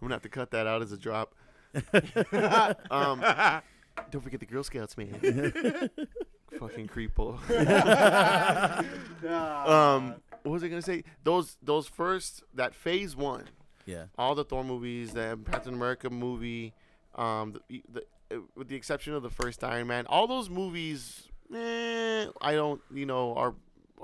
gonna have to cut that out as a drop. um, don't forget the Girl Scouts, man. Fucking creepo. um, what was I gonna say? Those those first that Phase One, Yeah. all the Thor movies, the Captain America movie, um, the, the with the exception of the first Iron Man, all those movies, eh, I don't, you know, are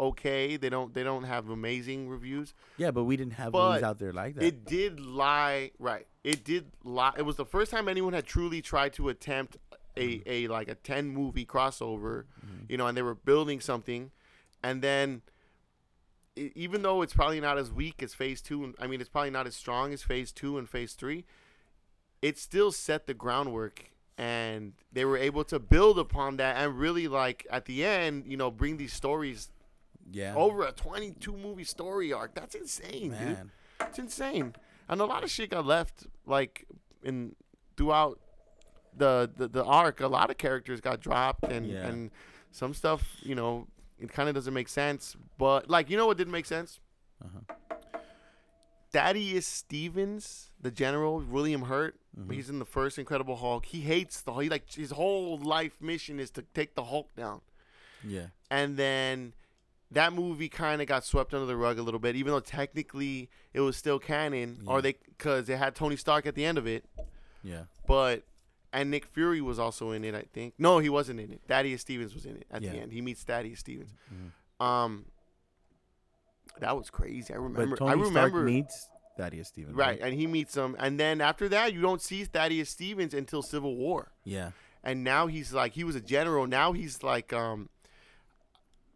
okay. They don't they don't have amazing reviews. Yeah, but we didn't have But movies out there like that. It did lie, right? It did lie. It was the first time anyone had truly tried to attempt a, mm-hmm. a like a ten movie crossover, mm-hmm. you know, and they were building something, and then. Even though it's probably not as weak as Phase Two, I mean it's probably not as strong as Phase Two and Phase Three, it still set the groundwork, and they were able to build upon that, and really like at the end, you know, bring these stories yeah. over a twenty-two movie story arc. That's insane, dude. man. It's insane, and a lot of shit got left like in throughout the the, the arc. A lot of characters got dropped, and Yeah. and some stuff, you know, it kind of doesn't make sense. But like, you know what didn't make sense? Uh-huh. Thaddeus Stevens, the general, William Hurt. Mhm. He's in the first Incredible Hulk. He hates the he like his whole life mission is to take the Hulk down Yeah. and then that movie kind of got swept under the rug a little bit, even though technically it was still canon, Yeah. or they because it had Tony Stark at the end of it, Yeah. but and Nick Fury was also in it, I think. No, he wasn't in it. Thaddeus Stevens was in it at Yeah. the end. He meets Thaddeus Stevens. Mhm. Um, that was crazy. I remember. I remember. Stark meets Thaddeus Stevens. right, and he meets him, and then after that, you don't see Thaddeus Stevens until Civil War Yeah. and now he's like he was a general. Now he's like um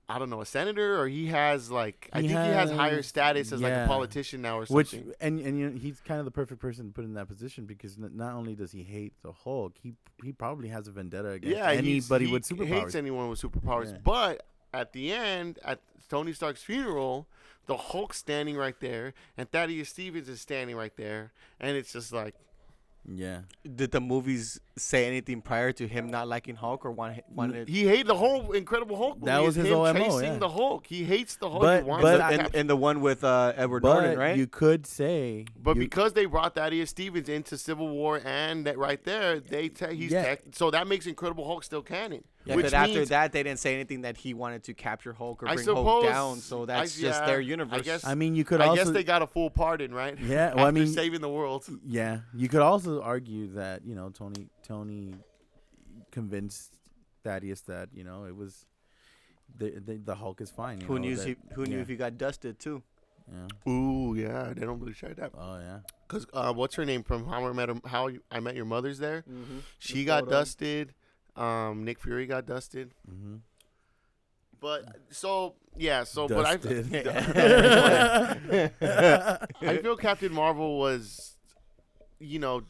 I don't know, a senator or he has like I He think he has higher status as like a politician now or something. Which and and you know he's kind of the perfect person to put in that position because n- not only does he hate the Hulk, he he probably has a vendetta against yeah, anybody he with superpowers. He hates anyone with superpowers. Yeah. But at the end, at Tony Stark's funeral, the Hulk's standing right there, and Thaddeus Stevens is standing right there, and it's just like yeah. Did the movies say anything prior to him not liking Hulk or want, wanted? he hated the whole Incredible Hulk. Movie That was is his him whole MO, chasing yeah. the Hulk. He hates the Hulk. But- he wants but- to and, and the one with uh, Edward But Norton, right? you could say, But you- because they brought Thaddeus Stevens into Civil War and that right there, they te- he's Yeah. tech, so that makes Incredible Hulk still canon. Yeah, which but after means- that, they didn't say anything that he wanted to capture Hulk or I bring suppose Hulk down. So I- that's just yeah, their I universe. guess- I mean, you could I also guess they got a full pardon, right? Yeah, well, I After mean- saving the world. Yeah, you could also argue that you know Tony Tony convinced Thaddeus that you know it was the the, the Hulk is fine. you who know, knew? that- He, who knew yeah, if he got dusted too? Yeah. Ooh, yeah, they don't really share that. Oh yeah. Cause uh, what's her name from How I Met Her- How I Met Your Mother's there? Mm-hmm. She got dusted. Um, Nick Fury got dusted. Mm-hmm. But so yeah, so but I Dusted. I feel Captain Marvel was, you know,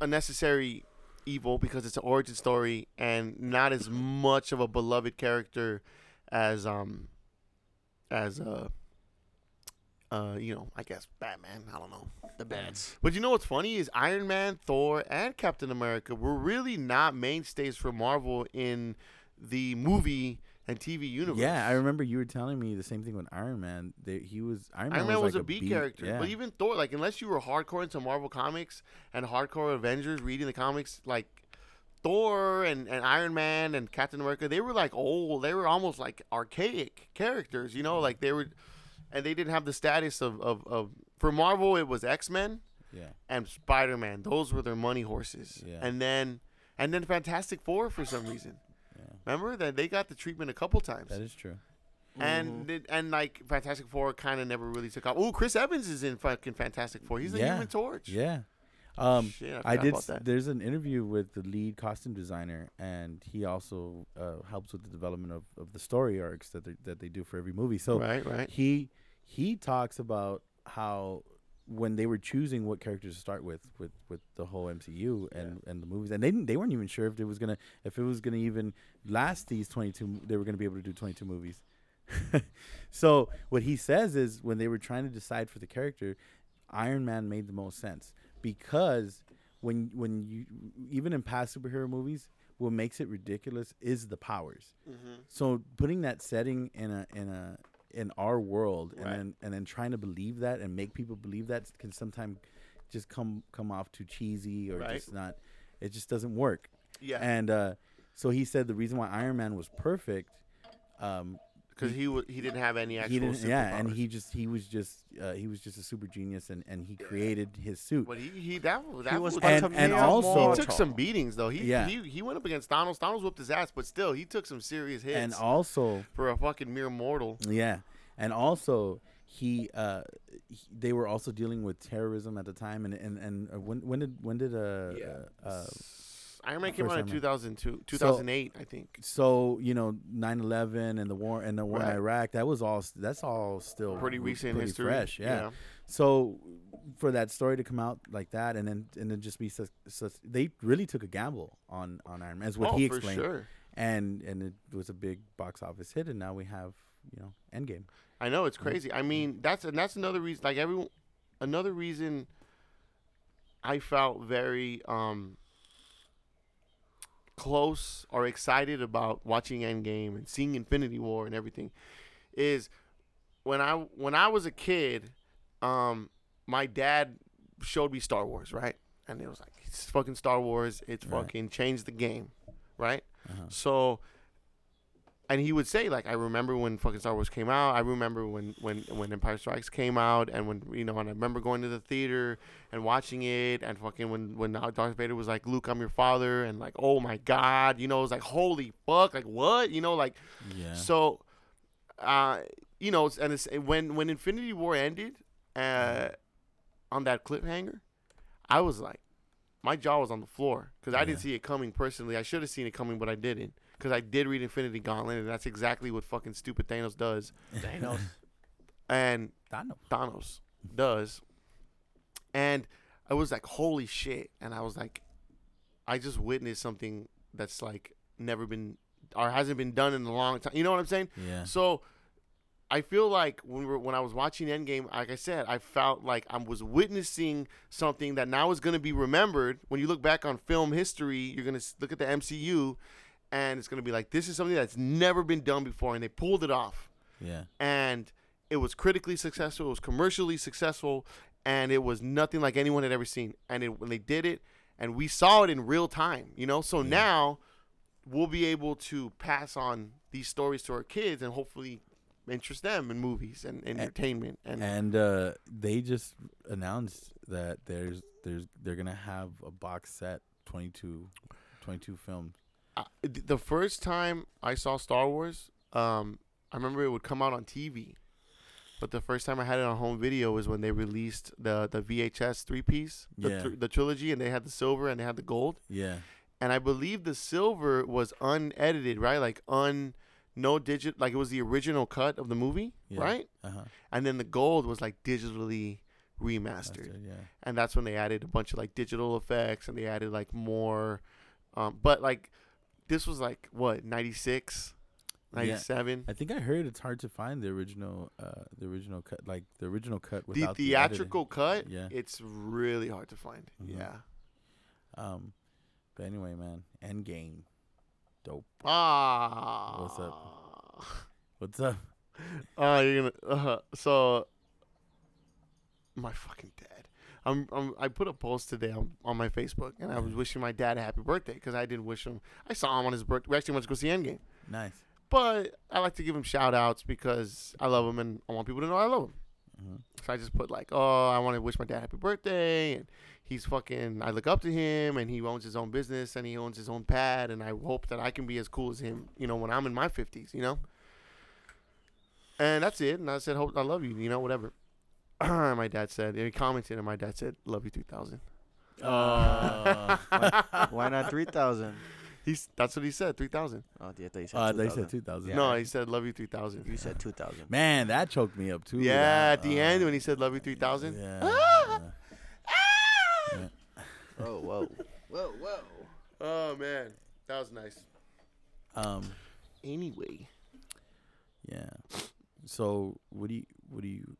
a necessary evil because it's an origin story and not as much of a beloved character as um as uh uh you know I guess Batman I don't know The bats. but you know what's funny is Iron Man Thor and Captain America were really not mainstays for Marvel in the movie and TV universe yeah, I remember you were telling me the same thing with Iron Man. They, he was Iron Man, Iron Man was, like a B character, Yeah. but even Thor, like unless you were hardcore into Marvel comics and hardcore Avengers, reading the comics, like Thor and, and Iron Man and Captain America, they were like old. They were almost like archaic characters, you know, like they were, and they didn't have the status of of, of for Marvel. It was X Men yeah, and Spider Man. Those were their money horses, Yeah. and then and then Fantastic Four for some reason. yeah, Remember that they got the treatment a couple times that is true. and it, and like Fantastic Four kind of never really took off. Oh, Chris Evans is in fucking Fantastic Four. He's the Yeah. Human Torch. Yeah. Um, Shit, I, I did. about s- that. There's an interview with the lead costume designer, and he also uh, helps with the development of, of the story arcs that they, that they do for every movie. So right, right. he he talks about how when they were choosing what characters to start with with with the whole MCU and and the movies, and they didn't they weren't even sure if it was gonna if it was gonna even last these 22. They were gonna be able to do 22 movies. so what he says is when they were trying to decide for the character, Iron Man made the most sense because when when you even in past superhero movies, what makes it ridiculous is the powers. Mm-hmm. So putting that setting in a in a in our world and then and then trying to believe that and make people believe that can sometimes just come come off too cheesy or Right. just not it just doesn't work. Yeah, And uh so he said the reason why Iron Man was perfect um because he wa he didn't have any actual. he didn't yeah and he just he was just uh, he was just a super genius and and he created his suit. But he he that was that was was And- Camille and also- he took some beatings though. He Yeah. he he went up against Thanos. Thanos whooped his ass, but still he took some serious hits And also for a fucking mere mortal. Yeah, and also he, uh, he, they were also dealing with terrorism at the time, and and and uh, when when did when did uh, uh, uh Iron Man came out in 2002, 2008, I think. so you know 9/11 and the war and the war Right. in Iraq that was all that's all still Pretty recent pretty history. fresh, yeah. So for that story to come out like that and then and then just be such, such they really took a gamble on on Iron Man, as what oh, he for explained, sure. and and it was a big box office hit, and now we have you know Endgame. I know it's crazy. I mean, that's and that's another reason. Like everyone, another reason I felt very um close or excited about watching Endgame and seeing Infinity War and everything is when I when I was a kid, um, my dad showed me Star Wars, right? And it was like it's fucking Star Wars. It's Right. fucking changed the game, right? Uh-huh. So, and he would say like, I remember when fucking Star Wars came out. I remember when when when Empire Strikes came out, and when you know, and I remember going to the theater and watching it, and fucking when when Darth Vader was like, Luke, I'm your father, and like, oh my god, you know, it was like, holy fuck, like what, you know, like Yeah. so, uh, you know, and it's when when Infinity War ended, uh, on that cliffhanger, I was like, my jaw was on the floor because I didn't see it coming personally. I should have seen it coming, but I didn't because I did read Infinity Gauntlet, and that's exactly what fucking stupid Thanos does, Thanos. and Thanos. Thanos does, and I was like, holy shit, and I was like, I just witnessed something that's like never been or hasn't been done in a long time. You know what I'm saying? Yeah. So I feel like when we were, when I was watching Endgame, like I said, I felt like I was witnessing something that now is going to be remembered. When you look back on film history, you're going to look at the MCU, and it's going to be like this is something that's never been done before, and they pulled it off, Yeah. and it was critically successful, it was commercially successful, and it was nothing like anyone had ever seen. And it, when they did it, and we saw it in real time, you know, so now we'll be able to pass on these stories to our kids and hopefully interest them in movies and, and entertainment and, and uh, they just announced that there's there's they're gonna have a box set 22, 22 films. I, the first time I saw Star Wars, um, I remember it would come out on TV, but the first time I had it on home video was when they released the the VHS three piece, the, Yeah. the trilogy, and they had the silver and they had the gold, Yeah, and I believe the silver was unedited, right? Like un no digit, like it was the original cut of the movie, Yeah. right? Uh huh. And then the gold was like digitally remastered, Yeah. and that's when they added a bunch of like digital effects, and they added like more. Um, but like, this was like what 96, Yeah. 97. I think I heard it's hard to find the original, uh, the original cut, like the original cut without the, theatrical cut, Yeah. it's really hard to find. Mhm. Yeah. Um, but anyway, man, Endgame, dope. Ah. What's up? What's up? Oh, you're gonna. Uh, so, my fucking dad. I'm, I'm. I put a post today on, on my Facebook, and I was wishing my dad a happy birthday because I didn't wish him. I saw him on his birthday. We actually went to go see Endgame, Nice. but I like to give him shout outs because I love him and I want people to know I love him. hmm So I just put like, oh, I want to wish my dad happy birthday, and he's fucking. I look up to him, and he owns his own business, and he owns his own pad, and I hope that I can be as cool as him, you know, when I'm in my fifties, you know. And that's it. And I said, hope I love you, you know, whatever. my dad said, and he commented, and my dad said, love you, 3,000." Uh, Why not three thousand? He's that's what he said, three thousand. Oh, yeah, they said uh, two they said two thousand. Yeah. No, he said, love you, three thousand. You said two thousand. Man, that choked me up too. Yeah, that, at the uh, end when he said, love you, three thousand. Yeah. Ah! yeah. Oh, whoa, whoa, whoa. Oh man, that was nice. Um. Anyway, Yeah. So what do you what do you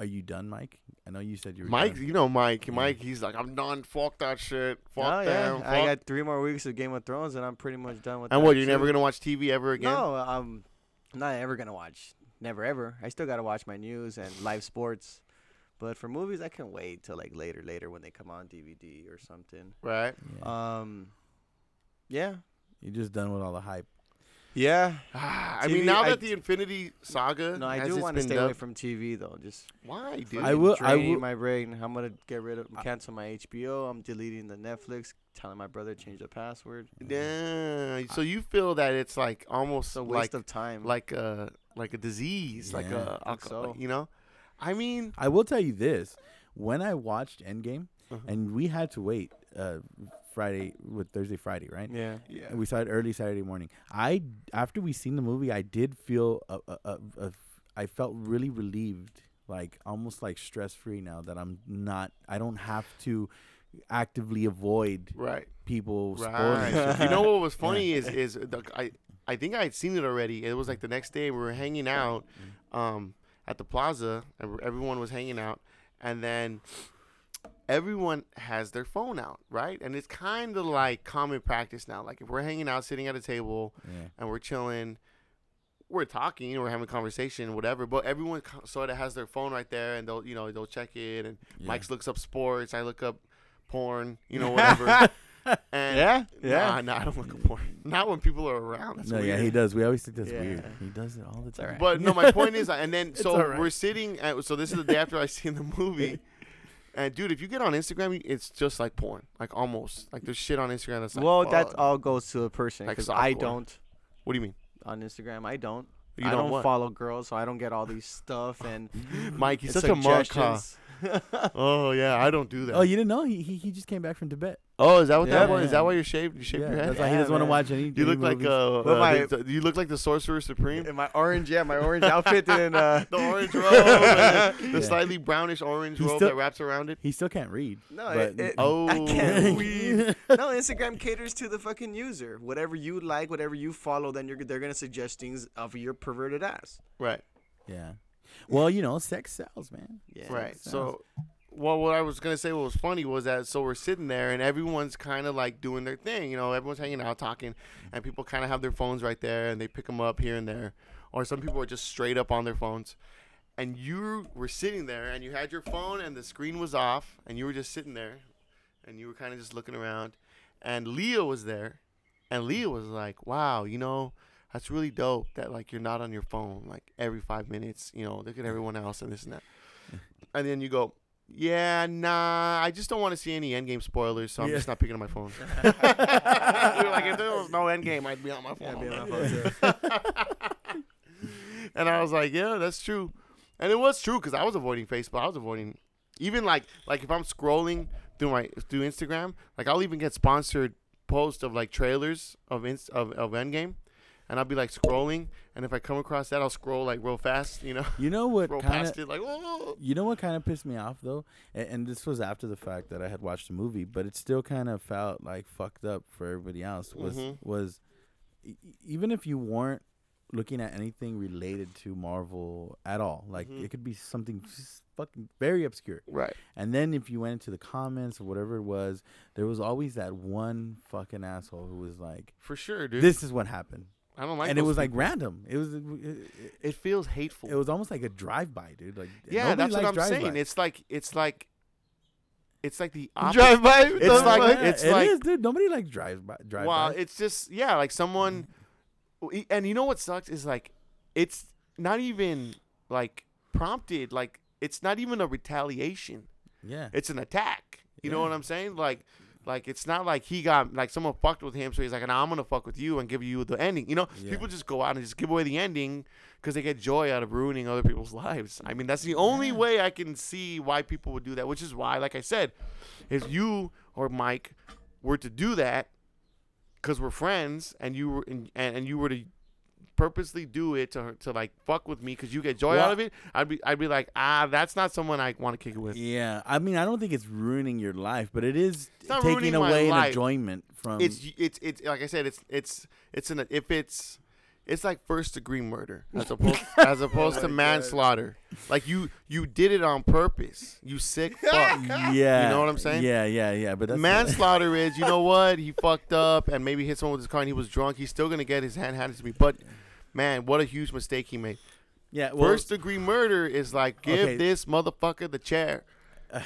are you done, Mike? I know you said you were Mike, done. you know Mike. Yeah. Mike, he's like, I'm done. Fuck that shit. Fuck oh, yeah. them. I fuck- got three more weeks of Game of Thrones, and I'm pretty much done with. That. And that what? You're too. never gonna watch TV ever again? No, I'm not ever gonna watch. Never ever. I still gotta watch my news and live sports. But for movies, I can wait till like later, later when they come on DVD or something. Right. Yeah. Um, yeah, You're just done with all the hype. Yeah. I TV mean, now I- that the Infinity Saga, No, I has do want to been stay away from TV though. Just Why, dude? I will- I draining will- my brain. I'm gonna get rid of, cancel my HBO. I'm deleting the Netflix. Telling my brother to change the password. Yeah. So you feel that it's like almost It's a like waste of time. like a like a disease, like Yeah. a I think alco- so. you know? I mean, I will tell you this: when I watched Endgame, Uh-huh. and we had to wait uh, Friday with Thursday, Friday, right? yeah. yeah. And we saw it early Saturday morning. I after we seen the movie, I did feel a, a, a, a I felt really relieved, like almost like stress free now that I'm not. I don't have to actively avoid Right. people Right. spoiling. you know what was funny is is the, I I think I had seen it already. It was like the next day we were hanging out um, at the plaza. and Everyone was hanging out, and then everyone has their phone out, right? And it's kind of like common practice now. Like if we're hanging out, sitting at a table, Yeah. and we're chilling. We're talking, we're having a conversation, whatever. But everyone sort of has their phone right there, and they'll, you know, they'll check it. And Yeah. Mike looks up sports, I look up porn, you know, whatever. and Yeah. Nah, Yeah. nah, I don't look at porn. Not when people are around. That's no, weird. yeah, he does. We always think that's Yeah. weird. He does it all the time. alright. But no, my point is, and then so alright. we're sitting. At, so this is the day after I seen the movie. And dude, if you get on Instagram, it's just like porn, like almost like there's shit on Instagram that's like. well, that all goes to a person Like because I softcore. don't What do you mean? on Instagram. I don't. You I don't don't what? follow girls, so I don't get all these stuff and Mike, he's and such a monk. Huh? suggestions. Oh yeah, I don't do that. Oh, you didn't know? He, he he just came back from Tibet. Oh, is that what that was? Is that why you're shaved? You shaved Yeah, your head? that's why he doesn't want to man. watch any. You any look like movies. uh, Well, uh, my- the- the- you look like the sorcerer supreme. And my orange, yeah, my orange outfit and uh, the orange robe, and the, the Yeah. slightly brownish orange He robe still- that wraps around it. He still can't read. no, but it, it, Oh, I can't read. no, Instagram caters to the fucking user. Whatever you like, whatever you follow, then you're they're gonna suggest things of your perverted ass. Right, yeah. Well, you know, sex sells, man. Yeah. right. So, well, what I was gonna say, what was funny was that so we're sitting there and everyone's kind of like doing their thing. You know, everyone's hanging out, talking, and people kind of have their phones right there and they pick them up here and there, or some people are just straight up on their phones. And you were sitting there and you had your phone and the screen was off and you were just sitting there, and you were kind of just looking around, and Leo was there, and Leo was like, "Wow, you know." That's really dope that like you're not on your phone like every five minutes, you know, look at everyone else and this and that. And then you go, Yeah, nah, I just don't want to see any endgame spoilers, so I'm Yeah. just not picking up my phone. You're like, if there was no endgame, I'd be on my phone. be on my phone and I was like, yeah, that's true. And it was true because I was avoiding Facebook. I was avoiding even like like if I'm scrolling through my through Instagram, like I'll even get sponsored posts of like trailers of inst- of of Endgame, and I'll be like scrolling, and if I come across that, I'll scroll like real fast, you know, You know what scroll kind past of it like oh. You know what kind of pissed me off though, and, and this was after the fact that I had watched the movie, but it still kind of felt like fucked up for everybody else. Was Mhm. was e- even if you weren't looking at anything related to Marvel at all, like Mhm. it could be something just fucking very obscure. Right. And then if you went into the comments or whatever it was, there was always that one fucking asshole who was like, For sure, dude. "This is what happened," I don't like. and it those was like random. It was. It, it, it feels hateful. it was almost like a drive-by, dude. Like yeah, that's what I'm saying. drive-by. It's like it's like it's like the opposite. Drive by. It's like Yeah, it's it like is, dude. Nobody likes drive by. Drive Well, by. it's just yeah, like someone, Mm-hmm. and you know what sucks is like, it's not even like prompted. Like it's not even a retaliation. yeah. It's an attack. You know what I'm saying? Like, like it's not like he got like someone fucked with him, so he's like, "Nah, I'm gonna fuck with you and give you the ending." You know, Yeah. people just go out and just give away the ending because they get joy out of ruining other people's lives. I mean, that's the only Yeah. way I can see why people would do that. Which is why, like I said, if you or Mike were to do that because we're friends and you were and, and you were to purposely do it to to like fuck with me because you get joy out of it, I'd be I'd be like, ah, that's not someone I want to kick it with. Yeah, I mean, I don't think it's ruining your life, but it is taking away an enjoyment from. it's it's it's like I said, it's it's it's an if it's it's like first degree murder as opposed as opposed to manslaughter. Like you you did it on purpose. You sick fuck. yeah, You know what I'm saying? Yeah, yeah, yeah. But that's Manslaughter is you know what he fucked up and maybe hit someone with his car and he was drunk. He's still gonna get his hand handed to me. But man, what a huge mistake he made. yeah. Well, First degree murder is like give Okay. this motherfucker the chair.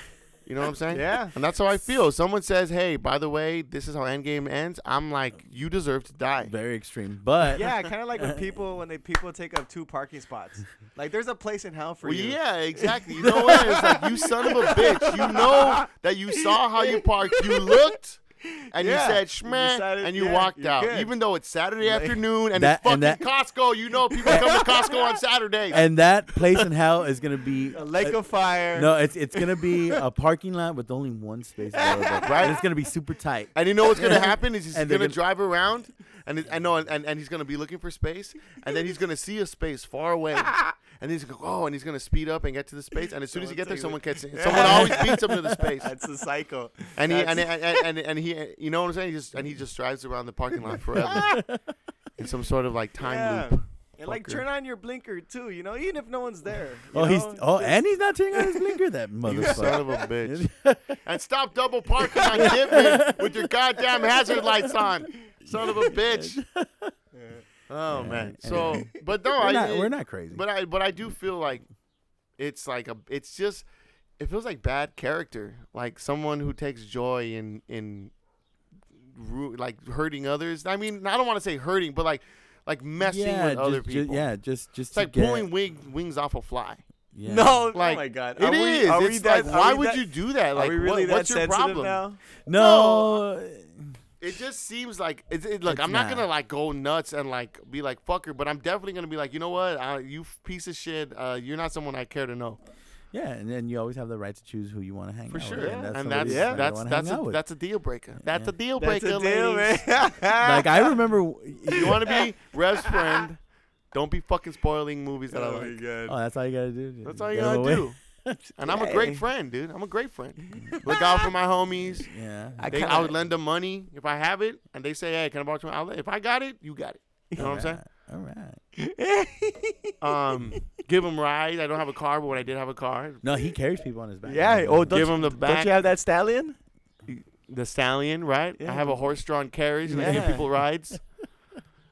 You know what I'm saying? Yeah. And that's how I feel. Someone says, "Hey, by the way, this is how Endgame ends." I'm like, "You deserve to die." very extreme, but Yeah, kind of like when people when they people take up two parking spots. Like there's a place in hell for Well, you. yeah, exactly. You know what? It's like you son of a bitch. You know that you saw how you parked. You looked. And Yeah. you said You "Schmeh," and you yeah, walked out, good. even though it's Saturday Like- afternoon and That- it's fucking and that- Costco. You know people come to Costco on Saturdays. and that place in hell is gonna be A lake uh, of fire. No, it's it's gonna be a parking lot with only one space available. Right. And it's gonna be super tight. And you know what's gonna happen is he's gonna gonna- drive around, and I know, and, and he's gonna be looking for space, and then he's gonna see a space far away, and he's gonna go, oh, and he's gonna speed up and get to the space, and as soon as he Someone gets there, someone it. gets, someone always beats him to the space, That's the cycle. and he and, That's- and, and, and, and he, you know what I'm saying? He just and he just drives around the parking lot forever in some sort of like time Yeah. loop. And like turn on your blinker too, you know, even if no one's there. you Oh, he's oh, and he's not turning on his blinker. That You son motherfucker. of a bitch. and stop double parking on Gibman with your goddamn hazard lights on. Son of a bitch. Oh Yeah, man. and- So, but no, we're I, not we're not crazy. But I, but I do feel like it's like a, it's just, it feels like bad character, like someone who takes joy in in, ru- like hurting others. I mean, I don't want to say hurting, but like, like messing yeah, with other just, ju- people. yeah, just just It's to like get, pulling wing, wings off a fly. Yeah. No, oh Like, oh my god. It Are we- is. are we it's that- like, are why we would that- you do that? Are Like, we really what, that what's your problem? now? no. It just seems like it's it, look. It's I'm not, not. gonna like go nuts and like be like fucker, but I'm definitely gonna be like, you know what, uh, you piece of shit. Uh, you're not someone I care to know Yeah, and then you always have the right to choose who you want to hang for out sure. with. and that's and that's that you that's wanna that's a, that's a deal breaker. That's Yeah. a deal That's breaker, a deal, ladies. man. like I remember. you want to be Rev's friend? Don't be fucking spoiling movies that I Oh my like. god. Oh, that's all you gotta do. That's all you Get 'em gotta away. do. And I'm a great friend, dude. I'm a great friend. Look out for my homies. Yeah. I They, kinda- I would lend them money if I have it, and they say, "Hey, can I borrow some?" I'll, if I got it, you got it. You know what I'm saying? All right. um, give him rides. I don't have a car, but when I did have a car, No, he carries people on his back. Yeah. Oh, don't give you, him the don't back, you have that stallion? the stallion, right? Yeah. I have a horse-drawn carriage, and I give Yeah. people rides.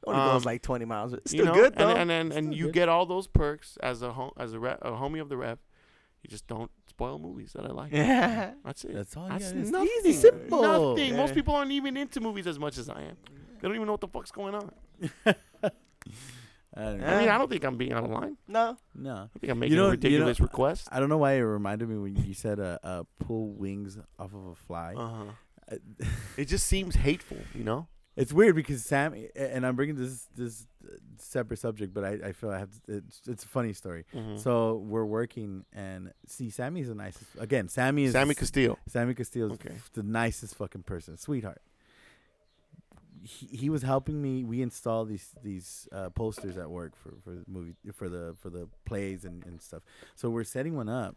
Only Um, goes like 20 miles. It's you still know, good though. and and and, and you good. get all those perks as a home, as a, re- a homie of the Rev. You just don't spoil movies that I like. yeah. That's it. That's all you That's gotta do. It's nothing. easy, simple. Nothing. Most people aren't even into movies as much as I am. They don't even know what the fuck's going on. I don't know. I mean, I don't think I'm being out of line. No. No. I think I'm making know- a you know- ridiculous request. I don't know why it reminded me when you said uh, uh pull wings off of a fly. Uh-huh. Uh, It just seems hateful, you know. It's weird because Sammy and I'm bringing this this uh, separate subject, but I, I feel I have to, it's it's a funny story. Mhm. So we're working and see Sammy's the nicest. Again, Sammy is Sammy Castillo. Sammy Castillo's Okay. the nicest fucking person, sweetheart. he, he was helping me. We install these these uh, posters at work for for the movie for the for the plays and, and stuff. So we're setting one up,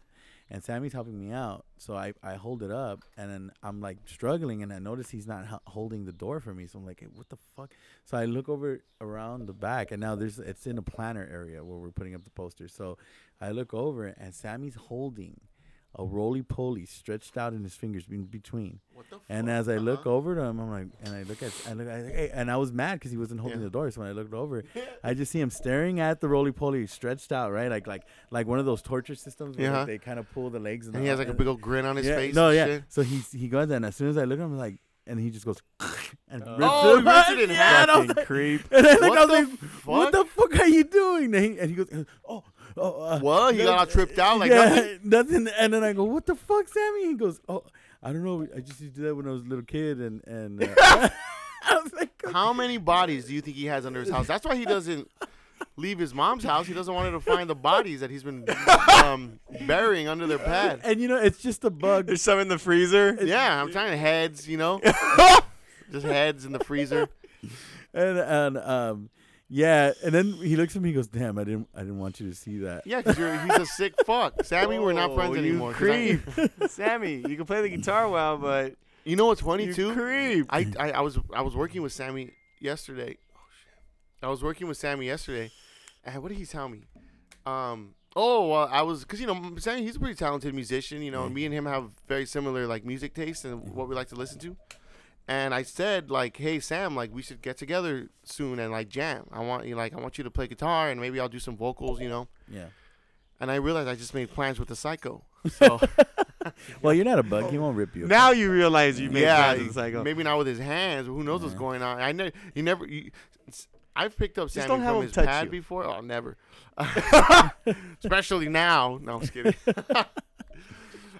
and Sammy's helping me out. So I I hold it up, and then I'm like struggling, and I notice he's not h- holding the door for me. So I'm like, hey, what the fuck? So I look over around the back, and now there's it's in a planner area where we're putting up the posters. So I look over, and Sammy's holding a roly poly stretched out in his fingers in between. What the And as I look Uh-huh. over to him, I'm like, and I look at, I look, I, hey, and I was mad because he wasn't holding Yeah. the door. So when I looked over, I just see him staring at the roly poly stretched out, right, like like like one of those torture systems where Yeah. like, they kind of pull the legs. And he has like a big old grin on his yeah, face. No, and yeah. shit. So he he goes, and as soon as I look at him, I'm like, and he just goes, and rips Oh, it rips it in Yeah, and I was like- creep. And I, like, What I was the like, what the fuck are you doing? And he, and he goes, oh, oh. Uh, Well, he got all tripped out like yeah, nothing. nothing. And then I go, what the fuck, Sammy? He goes, oh, I don't know. I just used to do that when I was a little kid. And and uh, I was like, How many bodies do you think he has under his house? That's why he doesn't leave his mom's house. He doesn't want her to find the bodies that he's been um, burying under their pad. and you know, it's just a bug. There's some in the freezer. Yeah, I'm trying heads, you know, just heads in the freezer. And and um, yeah. And then he looks at me. He goes, damn, I didn't I didn't want you to see that. Yeah, because he's a sick fuck. Sammy, we're not friends Oh, you anymore. 'cause I- creep. Sammy, you can play the guitar well, but you know what's funny you too? creep. I, I I was I was working with Sammy yesterday. Oh shit! I was working with Sammy yesterday, and what did he tell me? Um. Oh, well, I was because you know Sammy he's a pretty talented musician. You know, and me and him have very similar like music tastes and what we like to listen to. And I said like, hey Sam, like we should get together soon and like jam. I want you like I want you to play guitar and maybe I'll do some vocals. You know. Yeah. And I realized I just made plans with the psycho. So Well, you're not a bug. He won't rip you. Now you realize you made yeah, plans with the Psycho. maybe not with his hands. But who knows what's going on? I know you never. You, s- I've picked up Just Sammy don't have from him his pad you. before. Oh, never. Especially now. No, I'm just kidding.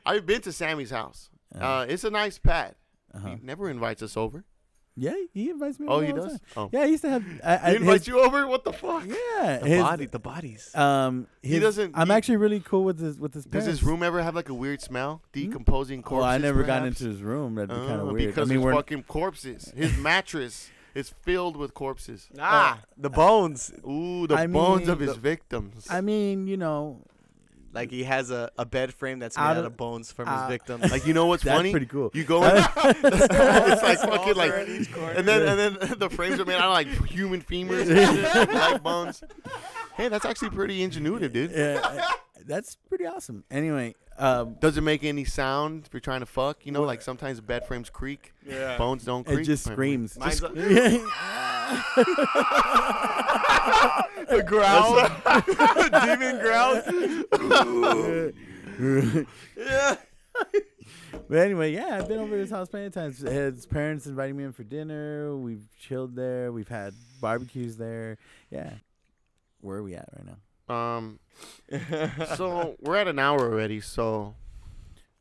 I've been to Sammy's house. Uh, it's a nice pad. Uh-huh. He never invites us over. Yeah, he invites me. Oh, over he all does. time. Oh, Yeah, I used to have. I, I, he invites his- you over. What the fuck? Yeah, the his- body, the bodies. Um, He doesn't- I'm he- actually really cool with his with his. Does his room ever have like a weird smell? Decomposing corpses. Well, I never got into his room. That'd be kind Uh, of weird. Because I mean, there's we're fucking corpses. His mattress is filled with corpses. ah, the bones. Ooh, the I bones of mean, his victims. I mean, you know, Like he has a, a bed frame that's made Out out, of- of bones from uh, his victims. like you know what's that's funny? pretty cool. You go in, it's like fucking like, are in each and then and then the frames are made out of like human femurs, like bones. Hey, that's actually pretty ingenuitive, dude. Yeah, that's pretty awesome. Anyway, um, Does it make any sound if you're trying to fuck? You know, like sometimes bed frames creak, yeah. bones don't creak. it just Wait, wait. screams. Mine's Just- the growl. Demon growl. yeah. But anyway, yeah, I've been over his house plenty of times. His parents invited me in for dinner. We've chilled there. We've had barbecues there. Yeah. Where are we at right now? Um, so we're at an hour already, so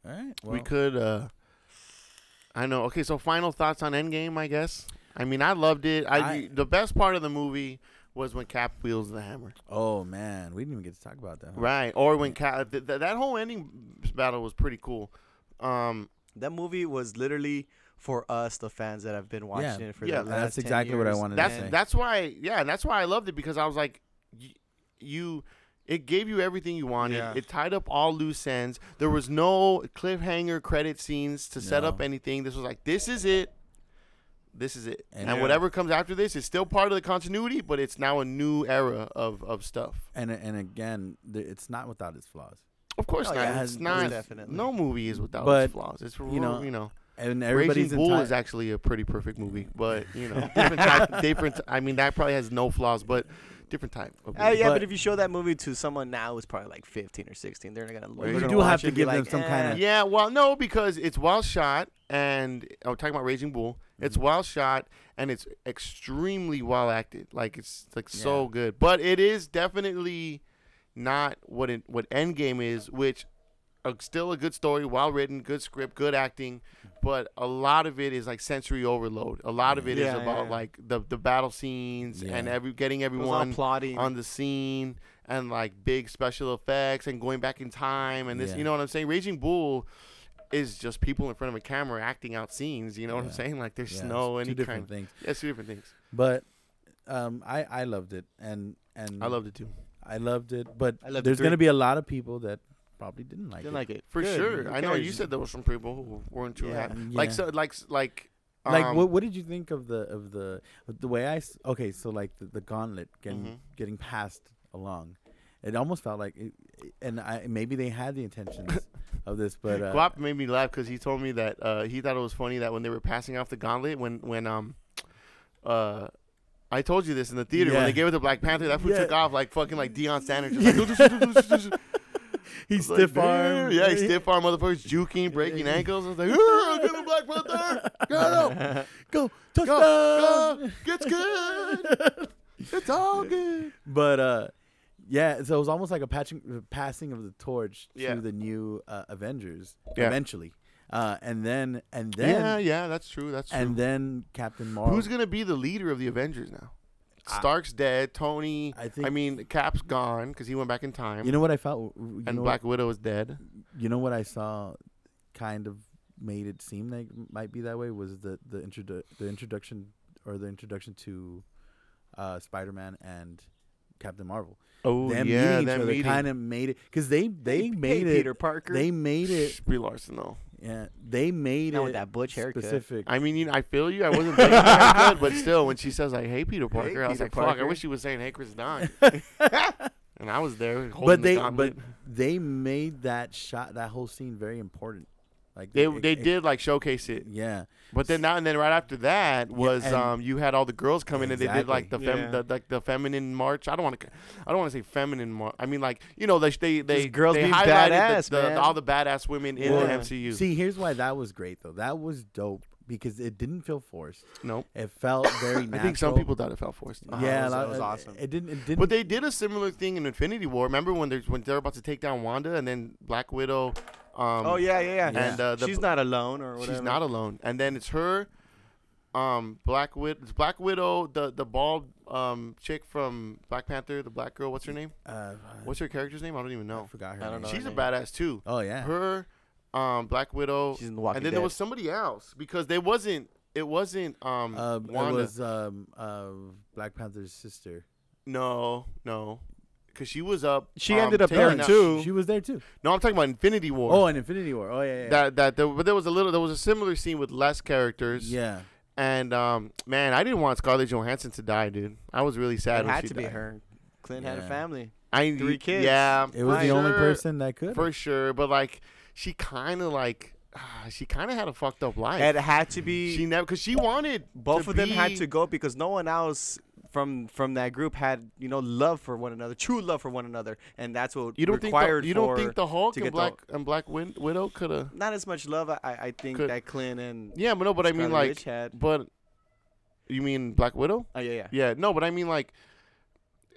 All right. we could. uh I know. Okay, so final thoughts on Endgame, I guess. I mean, I loved it. I, I- the best part of the movie was when Cap wields the hammer. Oh man, we didn't even get to talk about that. huh? Right, or when Cap. Th- th- that whole ending battle was pretty cool. Um, That movie was literally for us, the fans that have been watching Yeah. it for Yeah, the that's last 10 exactly what I years. wanted to that's say. that's why. Yeah, that's why I loved it because I was like, y- you. It gave you everything you wanted. Yeah. It tied up all loose ends. There was no cliffhanger credit scenes to set up anything. This was like, this is it. This is it. And- And, whatever comes after this is still part of the continuity, but it's now a new era of, of stuff. And and again, th- it's not without its flaws. Of course Oh, not. yeah, it's most not. definitely. No movie is without But, its flaws. It's you know, you know. And Raging everybody's Bull enti- is actually a pretty perfect movie, but you know, different type. Different. I mean, that probably has no flaws, but different type. Of Uh, yeah, But- but, if you show that movie to someone now who's probably like 15 or 16, they're not gonna. You they're do have to it and give them like, some kinda- eh. Yeah, well, no, because it's well shot, and I'm talking about Raging Bull. It's well shot, and it's extremely well acted. Like it's like so good, but it is definitely not what it, what Endgame is, which uh, still a good story, well written, good script, good acting, but a lot of it is like sensory overload. A lot of it is Yeah, about yeah. like the the battle scenes and every getting It was all everyone plotting. on the scene and like big special effects and going back in time and this Yeah. you know what I'm saying Raging Bull is just people in front of a camera acting out scenes. You know what I'm saying? Like there's Yeah, no it's any two different kind. things. Yeah, two different things. But um, I I loved it, and and I loved it too. I loved it. But loved there's gonna be a lot of people that probably didn't like Didn't it. like it. For Good. sure. Who I know you cares? said there were some people who weren't too Yeah. happy. Yeah. Like so like like like um, what what did you think of the of the the way I s- okay so like the, the gauntlet getting Mhm. getting passed along it almost felt like it, and I maybe they had the intentions of this but uh, Guap made me laugh because he told me that uh, he thought it was funny that when they were passing off the gauntlet, when when um, uh, I told you this in the theater when Yeah. they gave it to Black Panther, that fool Yeah. took off like fucking like Deion Sanders. Just like, he like, stiff arm Yeah, he stiff arm motherfuckers juking, breaking ankles. I was like, "Ah, get him, Black Panther, go go, touchdown go, it's good, it's all good. but uh yeah so it was almost like a patching, uh, passing of the torch Yeah. to the new uh, Avengers Yeah. eventually uh and then and then yeah, yeah, that's true. That's true. and then Captain Marvel Who's gonna be the leader of the Avengers now? Stark's dead. Tony. I I, mean, Cap's gone because he went back in time. you know what I felt you and know, Black Widow is dead. you know what I saw kind of made it seem like it might be that way was the the introdu- the introduction or the introduction to uh, Spider-Man and Captain Marvel. Oh them yeah, meeting each them other meeting. kind of made it because they they Hey, made hey, it. Peter Parker. They made it. Brie Larson though. Yeah, they made Not it with that butch haircut. specific. I mean, you know, I feel you. I wasn't thinking that good, but still, when she says like, "Hey, Peter Parker," I was Peter like, "Fuck!" I Parker. wish she was saying, "Hey, Chris Dunn." and I was there holding but they the but they made that shot that whole scene very important. Like They it- they it- did like showcase it, yeah. but then now and then right after that was and- um you had all the girls come in and they did like the fem Yeah. the, like the feminine march. I don't want to I don't want to say feminine march. I mean like you know they they they Just girls they highlighted badass, the, the, all the badass women in Well, the MCU. See, here's why that was great though. That was dope because it didn't feel forced. nope. It felt very natural. I think some people thought it felt forced. Uh-huh, yeah, that was- a lot- it was it- awesome. It didn't. It didn't. But they did a similar thing in Infinity War. Remember when there's when they're about to take down Wanda and then Black Widow. Um, oh yeah, yeah, yeah. And uh, the, she's not alone or whatever. she's not alone. And then it's her, um, Black Widow, Black Widow, the the bald um chick from Black Panther, the black girl. What's her name? uh, What's her character's name? I don't even I know. forgot her. I don't name. know. She's a name. badass too. Oh yeah. Her, um, Black Widow, She's in the Walking and then Dead. there was somebody else because they wasn't. It wasn't um Uh, it Wanda. was um uh Black Panther's sister. no, no, because she was up. She um, ended up there out- too. She was there too. No, I'm talking about Infinity War. Oh, and Infinity War. Oh yeah, yeah. that that there, but there was a little there was a similar scene with less characters yeah. and um man i didn't want scarlett johansson to die dude i was really sad it when had she to be her. Clint had a family. i Three kids. yeah It was for the only person that could. for sure but like she kind of like ah, she kind of had a fucked up life It had to be. she never because she wanted both to of them had to go because no one else from from that group had you know love for one another, true love for one another, and that's what you don't think required the, you for don't think the hulk to and get the- black and black Win- widow could have not as much love. I I think Could- that Clint and yeah but no but i mean like Witch had. but you mean black widow Oh yeah, yeah. Yeah, no, but I mean like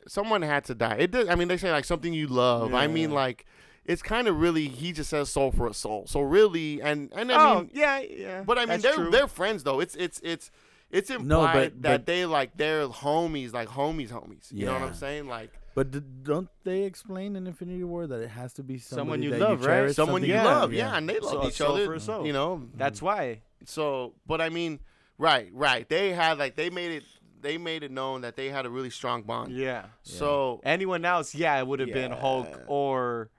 someone had to die. It does. I mean, they say like something you love. I mean like it's kind of really he just says soul for a soul. So really, and and I oh mean, yeah, yeah. but I mean that's they're true. they're friends though. It's it's it's it's implied No, but- that but- they like they're homies, like homies, homies. You know what I'm saying? Like But d- don't they explain in Infinity War that it has to be Someone you that love, you right? someone you yeah, love, yeah, and they love So each soul other. for a soul. You know, That's why. so but I mean, right, right. They had like they made it they made it known that they had a really strong bond. Yeah. So Anyone else, yeah, it would have been Hulk or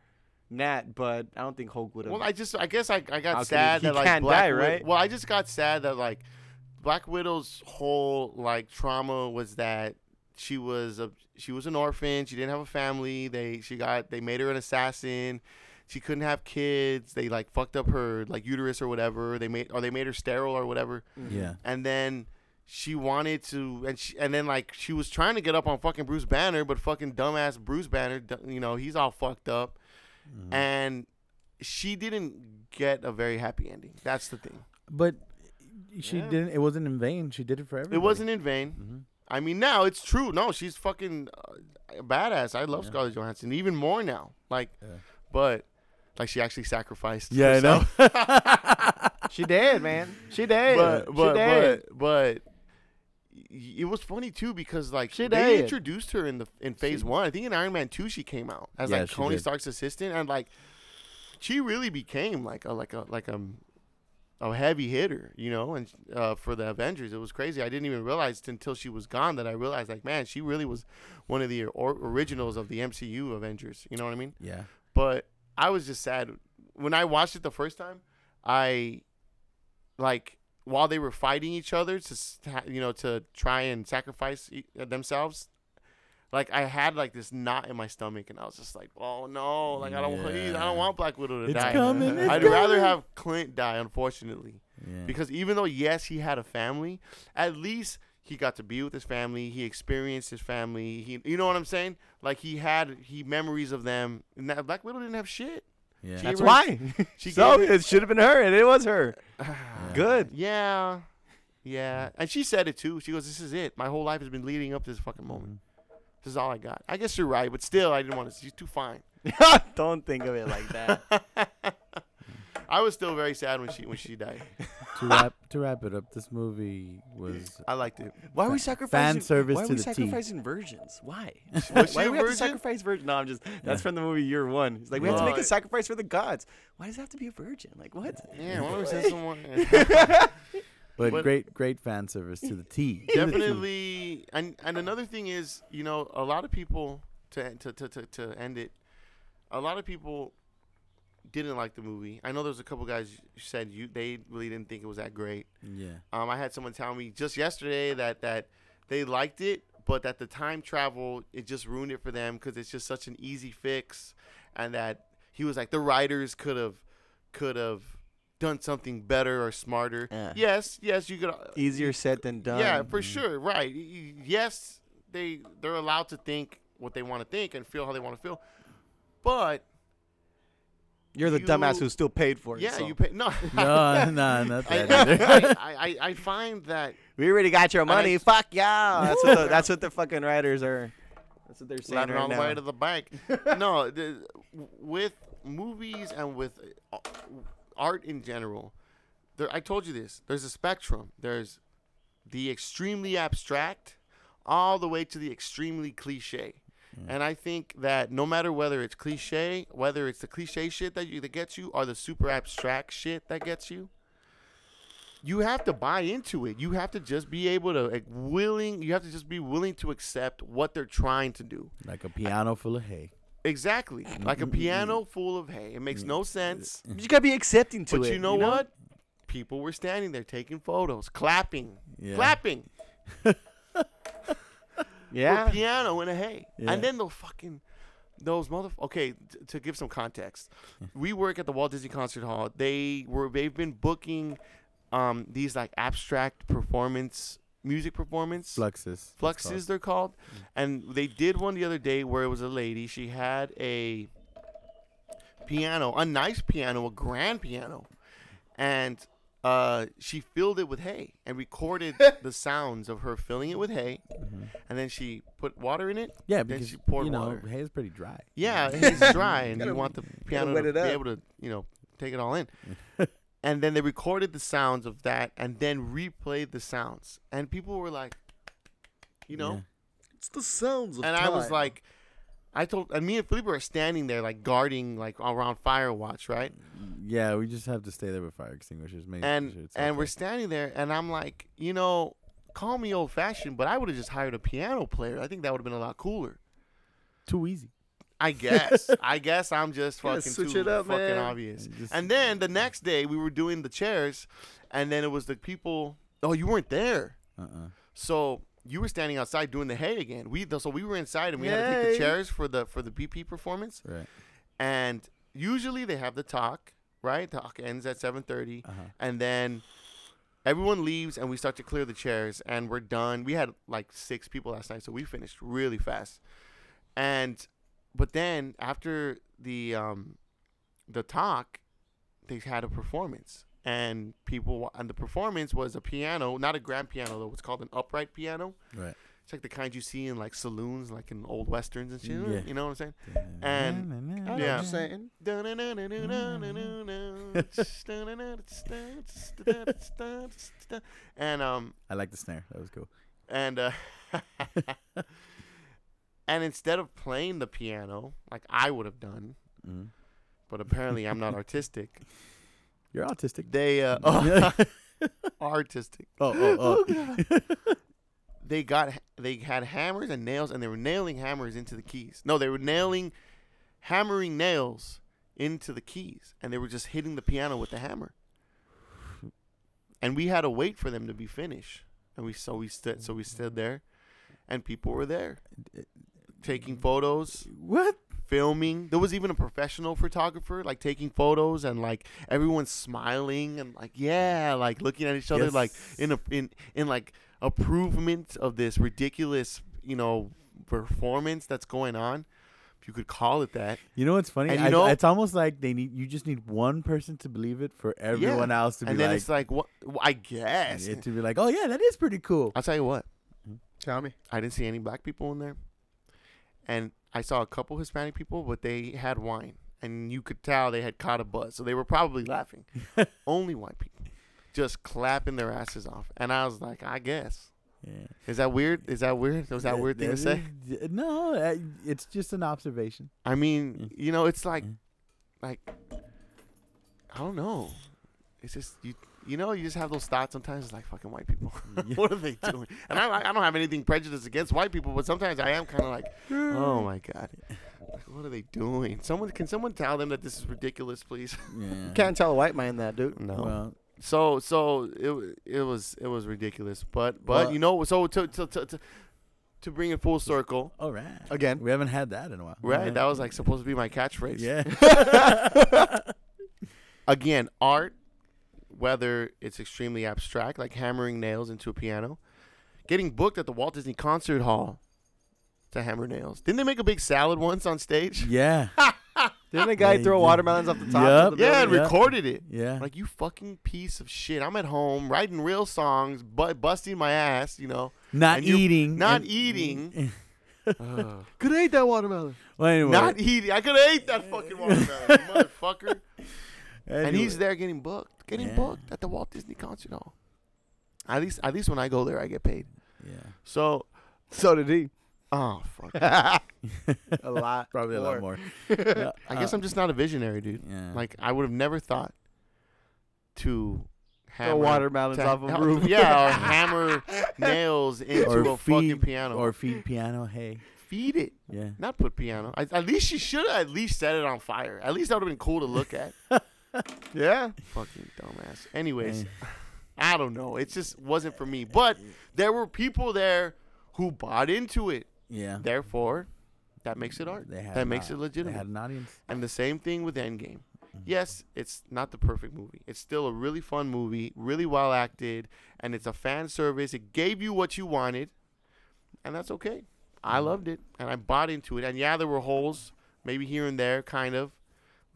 Nat, but I don't think Hulk would have. Well, I just, I guess, I, I got could sad he- that he like can't Black die, Wid- right? Well, I just got sad that like Black Widow's whole like trauma was that she was a she was an orphan. She didn't have a family. They she got they made her an assassin. She couldn't have kids. They like fucked up her like uterus or whatever. They made or they made her sterile or whatever. Yeah. And then she wanted to and she and then like she was trying to get up on fucking Bruce Banner, but fucking dumbass Bruce Banner, you know, he's all fucked up Mhm. and she didn't get a very happy ending. That's the thing. But she Yeah. didn't. It wasn't in vain. She did it for everybody. It wasn't in vain. hmm I mean, now it's true. No, she's fucking uh, badass. I love Yeah. Scarlett Johansson even more now. Like, Yeah. but like she actually sacrificed. Yeah, I know. herself. she did, man. She did. but she but did. but but y- it was funny too because like She they did. introduced her in the in Phase She- One. I think in Iron Man Two she came out as Yeah, like she Tony did. Stark's assistant, and like she really became like a like a like a a heavy hitter, you know, and uh, for the Avengers, it was crazy. I didn't even realize until she was gone that I realized, like, man, she really was one of the or- originals of the MCU Avengers. You know what I mean? Yeah. But I was just sad when I watched it the first time. I like while they were fighting each other to you know to try and sacrifice themselves. Like I had like this knot in my stomach, and I was just like, "Oh no! Like I don't, please, I don't want Black Widow to It's die. coming, it's I'd rather have Clint die, unfortunately, Yeah. because even though yes, he had a family, at least he got to be with his family. He experienced his family. He, you know what I'm saying? Like he had he memories of them. And that Black Widow didn't have shit. yeah. She That's why. She so gave it should have been her, and it was her. Good. Yeah. Yeah. And she said it too. She goes, This is it. My whole life has been leading up to this fucking moment. Mm-hmm. This is all I got. I guess you're right, but still I didn't want to she's too fine. Don't think of it like that. I was still very sad when she when she died. to wrap to wrap it up, this movie was I liked it. Why are we Fa- sacrificing? fan service why are we the T. sacrificing virgins? Why? Was she why a do we have to sacrifice virgins? No, I'm just. That's Yeah. from the movie Year One. It's like we have to make a sacrifice for the gods. Why does it have to be a virgin? Like what? Yeah, why don't we send someone but, But- great great fan service to the T. To the T. definitely and and another thing is, you know, a lot of people to to to to, to end it, a lot of people didn't like the movie. I know there's a couple guys who said you they really didn't think it was that great. Yeah. Um, I had someone tell me just yesterday that that they liked it, but that the time travel it just ruined it for them because it's just such an easy fix, and that he was like the writers could have could have done something better or smarter. Yeah. Yes, yes, you could. Easier said than done. Yeah, for sure, right. Y- y- Yes, they they're allowed to think what they want to think and feel how they want to feel, but You're the You- dumbass who still paid for it. yeah, so. you pay no. No, no, not I, that either. I, I, I find that We already got your And I money. just- Fuck yeah. That's what the, that's what the fucking writers are. That's what they're saying Latin right all the now. way to the bank. no, the, with movies and with uh, art in general, there. I told you this. There's a spectrum. There's the extremely abstract, all the way to the extremely cliche. Hmm. And I think that no matter whether it's cliche, whether it's the cliche shit that you that gets you, or the super abstract shit that gets you, you have to buy into it. You have to just be able to like, willing. You have to just be willing to accept what they're trying to do. like a piano full of hay. Exactly. Mm-hmm, like a mm-hmm, mm-hmm. piano full of hay. It makes no sense. You gotta be accepting to But it. you know what? People were standing there taking photos, clapping, Yeah. clapping Yeah. for piano and a hay. Yeah. And then the fucking those mother. Okay, t- to give some context, we work at the Walt Disney Concert Hall. They were they've been booking um these like abstract performance music performance Fluxus. it's fluxes they're called and they did one the other day where it was a lady she had a piano a nice piano a grand piano and uh, she filled it with hay and recorded the sounds of her filling it with hay and then she put water in it called. Yeah, then because she poured you know water. hay is pretty dry. yeah it's dry and you Gotta- want the piano wet to it be up. able to you know take it all in and then they recorded the sounds of that and then replayed the sounds and people were like you know Yeah. It's the sounds of and I was like, I told, and me and Felipe were standing there like guarding like around fire watch right? Yeah, we just have to stay there with fire extinguishers. Make And sure and we're standing there, and I'm like, you know, call me old fashioned, but I would have just hired a piano player. I think that would have been a lot cooler. too easy. I guess. I guess I'm just fucking switch too it up, fucking man. obvious. And just- And then the next day we were doing the chairs, and then it was the people. Oh, you weren't there. Uh-uh. So you were standing outside doing the hay again. We so we were inside and we had to take the chairs for the for the BP performance. Right. and usually they have the talk right talk ends at 7.30 Uh-huh. and then everyone leaves and we start to clear the chairs and we're done we had like six people last night so we finished really fast and but then after the um the talk they had a performance and people and the performance was a piano not a grand piano though it's called an upright piano Right. it's like the kind you see in like saloons like in old westerns and shit Yeah. you know what i'm saying And- I yeah. what you're saying. and um I like the snare. That was cool. and uh and instead of playing the piano like I would have done, Mhm. but apparently I'm not artistic. You're autistic. They uh, oh, artistic. oh, oh, oh. They got they had hammers and nails, and they were nailing hammers into the keys. No, they were nailing, hammering nails into the keys, and they were just hitting the piano with the hammer. And we had to wait for them to be finished, and we so we stood so we stood there, and people were there, taking photos, what? filming. There was even a professional photographer like taking photos and like everyone smiling and like yeah, like looking at each other Yes. like in a in in like approvement of this ridiculous, you know, performance that's going on. If you could call it that. You know what's funny? And you I- know- it's almost like they need. You just need one person to believe it for everyone else to be and then like, it's like what I guess. to be like, oh yeah, that is pretty cool. I'll tell you what. Mm-hmm. Tell me. I didn't see any black people in there. And I saw a couple Hispanic people, but they had wine. And you could tell they had caught a buzz. So they were probably laughing. Only white people. Just clapping their asses off. And I was like, I guess. Yeah. Is that weird? Is that weird? Was that weird thing to say? is- No, it's just an observation. I mean, you know, it's like, Mm. like, I don't know. It's just you. You know, you just have those thoughts sometimes. It's like fucking white people. What are they doing? And I, I don't have anything prejudiced against white people, but sometimes I am kind of like, oh my god, Like, what are they doing? Someone can someone tell them that this is ridiculous, please? Yeah. Can't tell a white man that, dude. No. Well, So so it it was it was ridiculous, but but Well- you know so to to to. to to bring it full circle, all right. Again. We haven't had that in a while. right? That was like supposed to be my catchphrase. Yeah. again, art, whether it's extremely abstract, like hammering nails into a piano, getting booked at the Walt Disney Concert Hall to hammer nails. Didn't they make a big salad once on stage? yeah. Didn't the guy Yeah, throw did. watermelons off the top? Yup. Of the Yeah, and building? Yeah. recorded it. Yeah. Like you fucking piece of shit. I'm at home writing real songs, but busting my ass, you know, not eating. not and- eating. Ugh. Could have ate that watermelon. well, anyway. not eating. I could have ate that fucking watermelon, you motherfucker. And he's there getting booked, getting Yeah. booked at the Walt Disney Concert Hall. At least, at least when I go there, I get paid. Yeah. So, So did he. oh fuck. a lot. Probably a lot more. more. Yeah, I guess uh, I'm just not a visionary, dude. Yeah. Like I would have never thought to hammer watermelons off a roof. Yeah, or hammer nails into or a fucking feed, piano. Or feed piano. Hey. feed it, Yeah. not put piano. I, at least she should have at least set it on fire. At least that would have been cool to look at. Yeah. fucking dumbass. Anyways. I don't know. It just wasn't for me. But there were people there who bought into it. Yeah. Therefore, that makes it art. They had That an makes au- it legitimate. They had an audience. And the same thing with Endgame. Mm-hmm. Yes, it's not the perfect movie. It's still a really fun movie, really well acted, and it's a fan service. It gave you what you wanted, and that's okay. I Mm-hmm. loved it, and I bought into it. And yeah, there were holes, maybe here and there, kind of.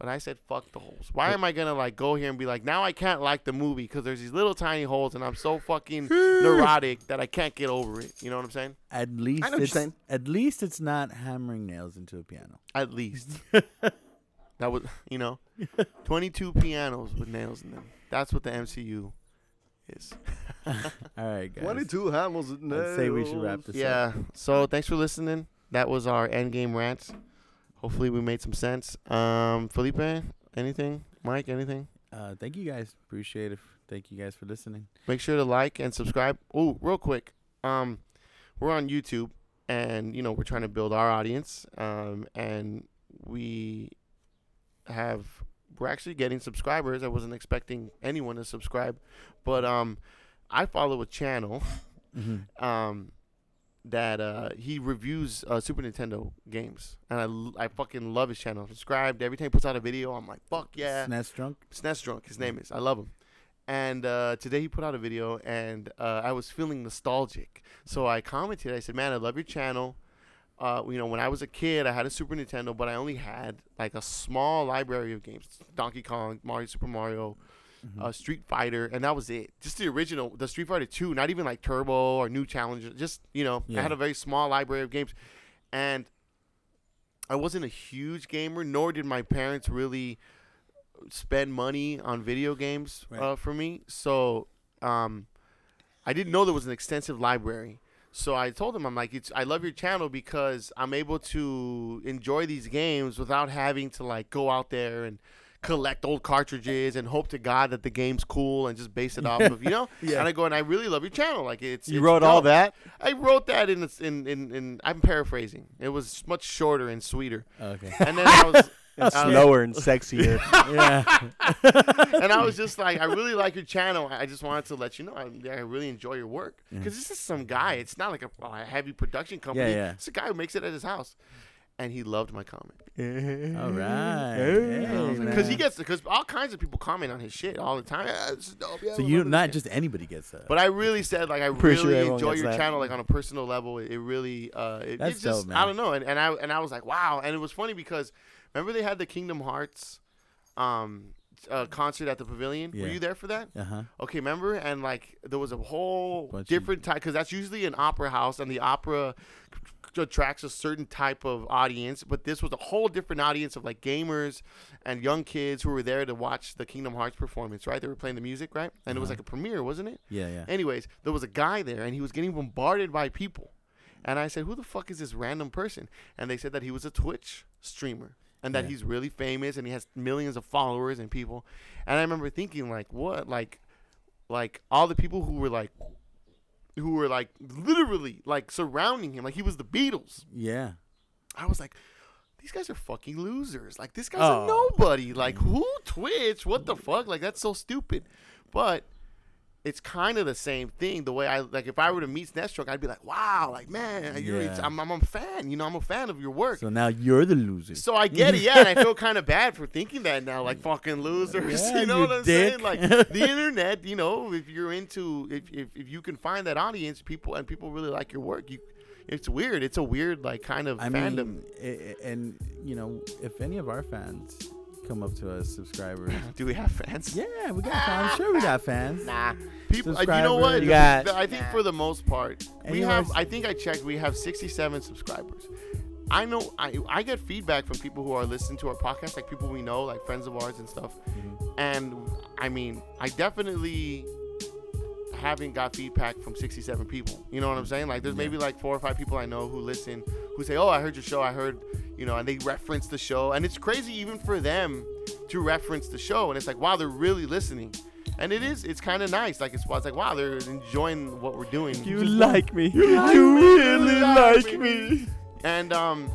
But I said, fuck the holes. Why am I gonna like go here and be like, now I can't like the movie because there's these little tiny holes, and I'm so fucking neurotic that I can't get over it. You know what I'm saying? At least know what you're it's saying. at least it's not hammering nails into a piano. At least. that was, you know, 22 pianos with nails in them. That's what the MCU is. All right, guys. 22 hammers. I'd say we should wrap this up. Yeah. So thanks for listening. That was our endgame rant. Hopefully we made some sense. Um, Felipe, anything? Mike, anything? Uh, thank you guys. Appreciate it. Thank you guys for listening. Make sure to like and subscribe. Oh, real quick. Um, we're on YouTube, and you know we're trying to build our audience. Um, and we have we're actually getting subscribers. I wasn't expecting anyone to subscribe, but um, I follow a channel Mm-hmm. um, that uh, he reviews uh, Super Nintendo games, and I, l- I fucking love his channel. Subscribed every time he puts out a video. I'm like, fuck yeah. SNES drunk. SNES Drunk, his name is. I love him. And uh, today he put out a video, and uh, I was feeling nostalgic. So I commented. I said, "Man, I love your channel. Uh, you know, when I was a kid, I had a Super Nintendo, but I only had like a small library of games: Donkey Kong, Mario, Super Mario, uh, Street Fighter, and that was it. Just the original, the Street Fighter Two, not even like Turbo or New Challenger. Just you know, I had a very small library of games, and I wasn't a huge gamer, nor did my parents really spend money on video games Right. uh, for me. So um, I didn't know there was an extensive library. So I told him, I'm like, it's, I love your channel because I'm able to enjoy these games without having to like go out there and collect old cartridges and hope to God that the game's cool and just base it off of you know. Yeah. And I go and I really love your channel. Like it's You it's wrote all that? I wrote that in in in, in I'm paraphrasing. It was much shorter and sweeter. Okay. And then I was. And slower and sexier. yeah. and I was just like, I really like your channel. I just wanted to let you know I, I really enjoy your work mm. because this is some guy. It's not like a, a heavy production company. Yeah, yeah. It's a guy who makes it at his house, and he loved my comment All right. Hey, Hey, because he gets because all kinds of people comment on his shit all the time. Yeah, this is dope. Yeah, So I you love not this." just anybody gets that. But I really said like I Pretty sure really everyone enjoy gets your that. channel like on a personal level. It, it really uh it, That's it's just dope, I don't know and, and I and I was like wow and it was funny because remember they had the Kingdom Hearts um uh, concert at the pavilion. Were Yeah. you there for that? uh huh. Okay, remember? And like there was a whole Bunch of- different type because that's usually an opera house, and the opera c- attracts a certain type of audience. But this was a whole different audience of like gamers and young kids who were there to watch the Kingdom Hearts performance. Right? They were playing the music, right? And it was Uh-huh. like a premiere, wasn't it? Yeah, yeah. Anyways, there was a guy there, and he was getting bombarded by people. And I said, "Who the fuck is this random person?" And they said that he was a Twitch streamer, and that Yeah. he's really famous, and he has millions of followers and people. And I remember thinking, like, what, like, like all the people who were like, who were like literally like surrounding him, like he was the Beatles. Yeah. I was like, these guys are fucking losers. Like this guy's Oh. a nobody. Like who Twitch? What the fuck? Like that's so stupid. But it's kind of the same thing. The way I like, if I were to meet SNES Drunk, I'd be like, wow, like man, you're, Yeah. I'm, I'm a fan. You know, I'm a fan of your work. So now you're the loser. So I get it, yeah, and I feel kind of bad for thinking that now, like fucking losers. Yeah, you know you what I'm dick. saying? Like the internet, you know, if you're into, if, if if you can find that audience, people and people really like your work, you, it's weird. It's a weird like kind of I fandom. mean, and you know, if any of our fans come up to us, subscribers. Do we have fans? yeah, we got fans. I'm sure we got fans. Nah. People, uh, you know what? You got- I think for the most part, we Any have. I think I checked. We have 67 subscribers. I know. I I get feedback from people who are listening to our podcast, like people we know, like friends of ours and stuff. Mm-hmm. And I mean, I definitely haven't got feedback from 67 people. You know what I'm saying? Like, there's Yeah. maybe like four or five people I know who listen, who say, "Oh, I heard your show. I heard." You know, and they reference the show, and it's crazy even for them to reference the show, and it's like, wow, they're really listening, and it is, it's kind of nice. Like it's, it's like, wow, they're enjoying what we're doing. You like me. You like You me. really You like like me. And um,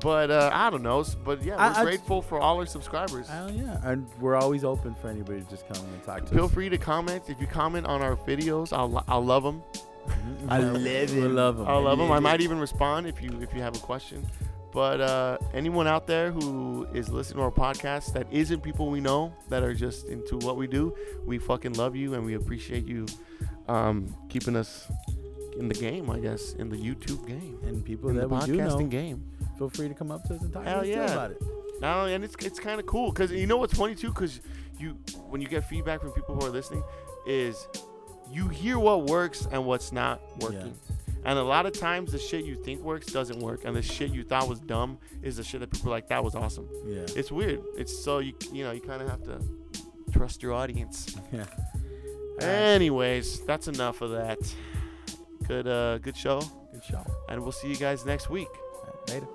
but uh, I don't know, but yeah, we're I- I- grateful for all our subscribers. Oh yeah, and we're always open for anybody to just come and talk to Feel us. free to comment. If you comment on our videos, I'll I'll love them. Mhm. I Yeah, love we it. love 'em. I'll love them. I might even respond if you if you have a question. But uh, anyone out there who is listening to our podcast that isn't people we know that are just into what we do, we fucking love you and we appreciate you um, keeping us in the game. I guess in the YouTube game, And people in the that we do know, podcasting game. feel free to come up to us and talk Hell to us yeah. about it. No, and it's it's kind of cool because you know what's funny too because you when you get feedback from people who are listening is you hear what works and what's not working. And a lot of times the shit you think works doesn't work, and the shit you thought was dumb is the shit that people are like that was awesome. Yeah. It's weird. It's so you you know you kind of have to trust your audience. Yeah. Anyways, that's enough of that. Good uh good show, Good show. and we'll see you guys next week. Later.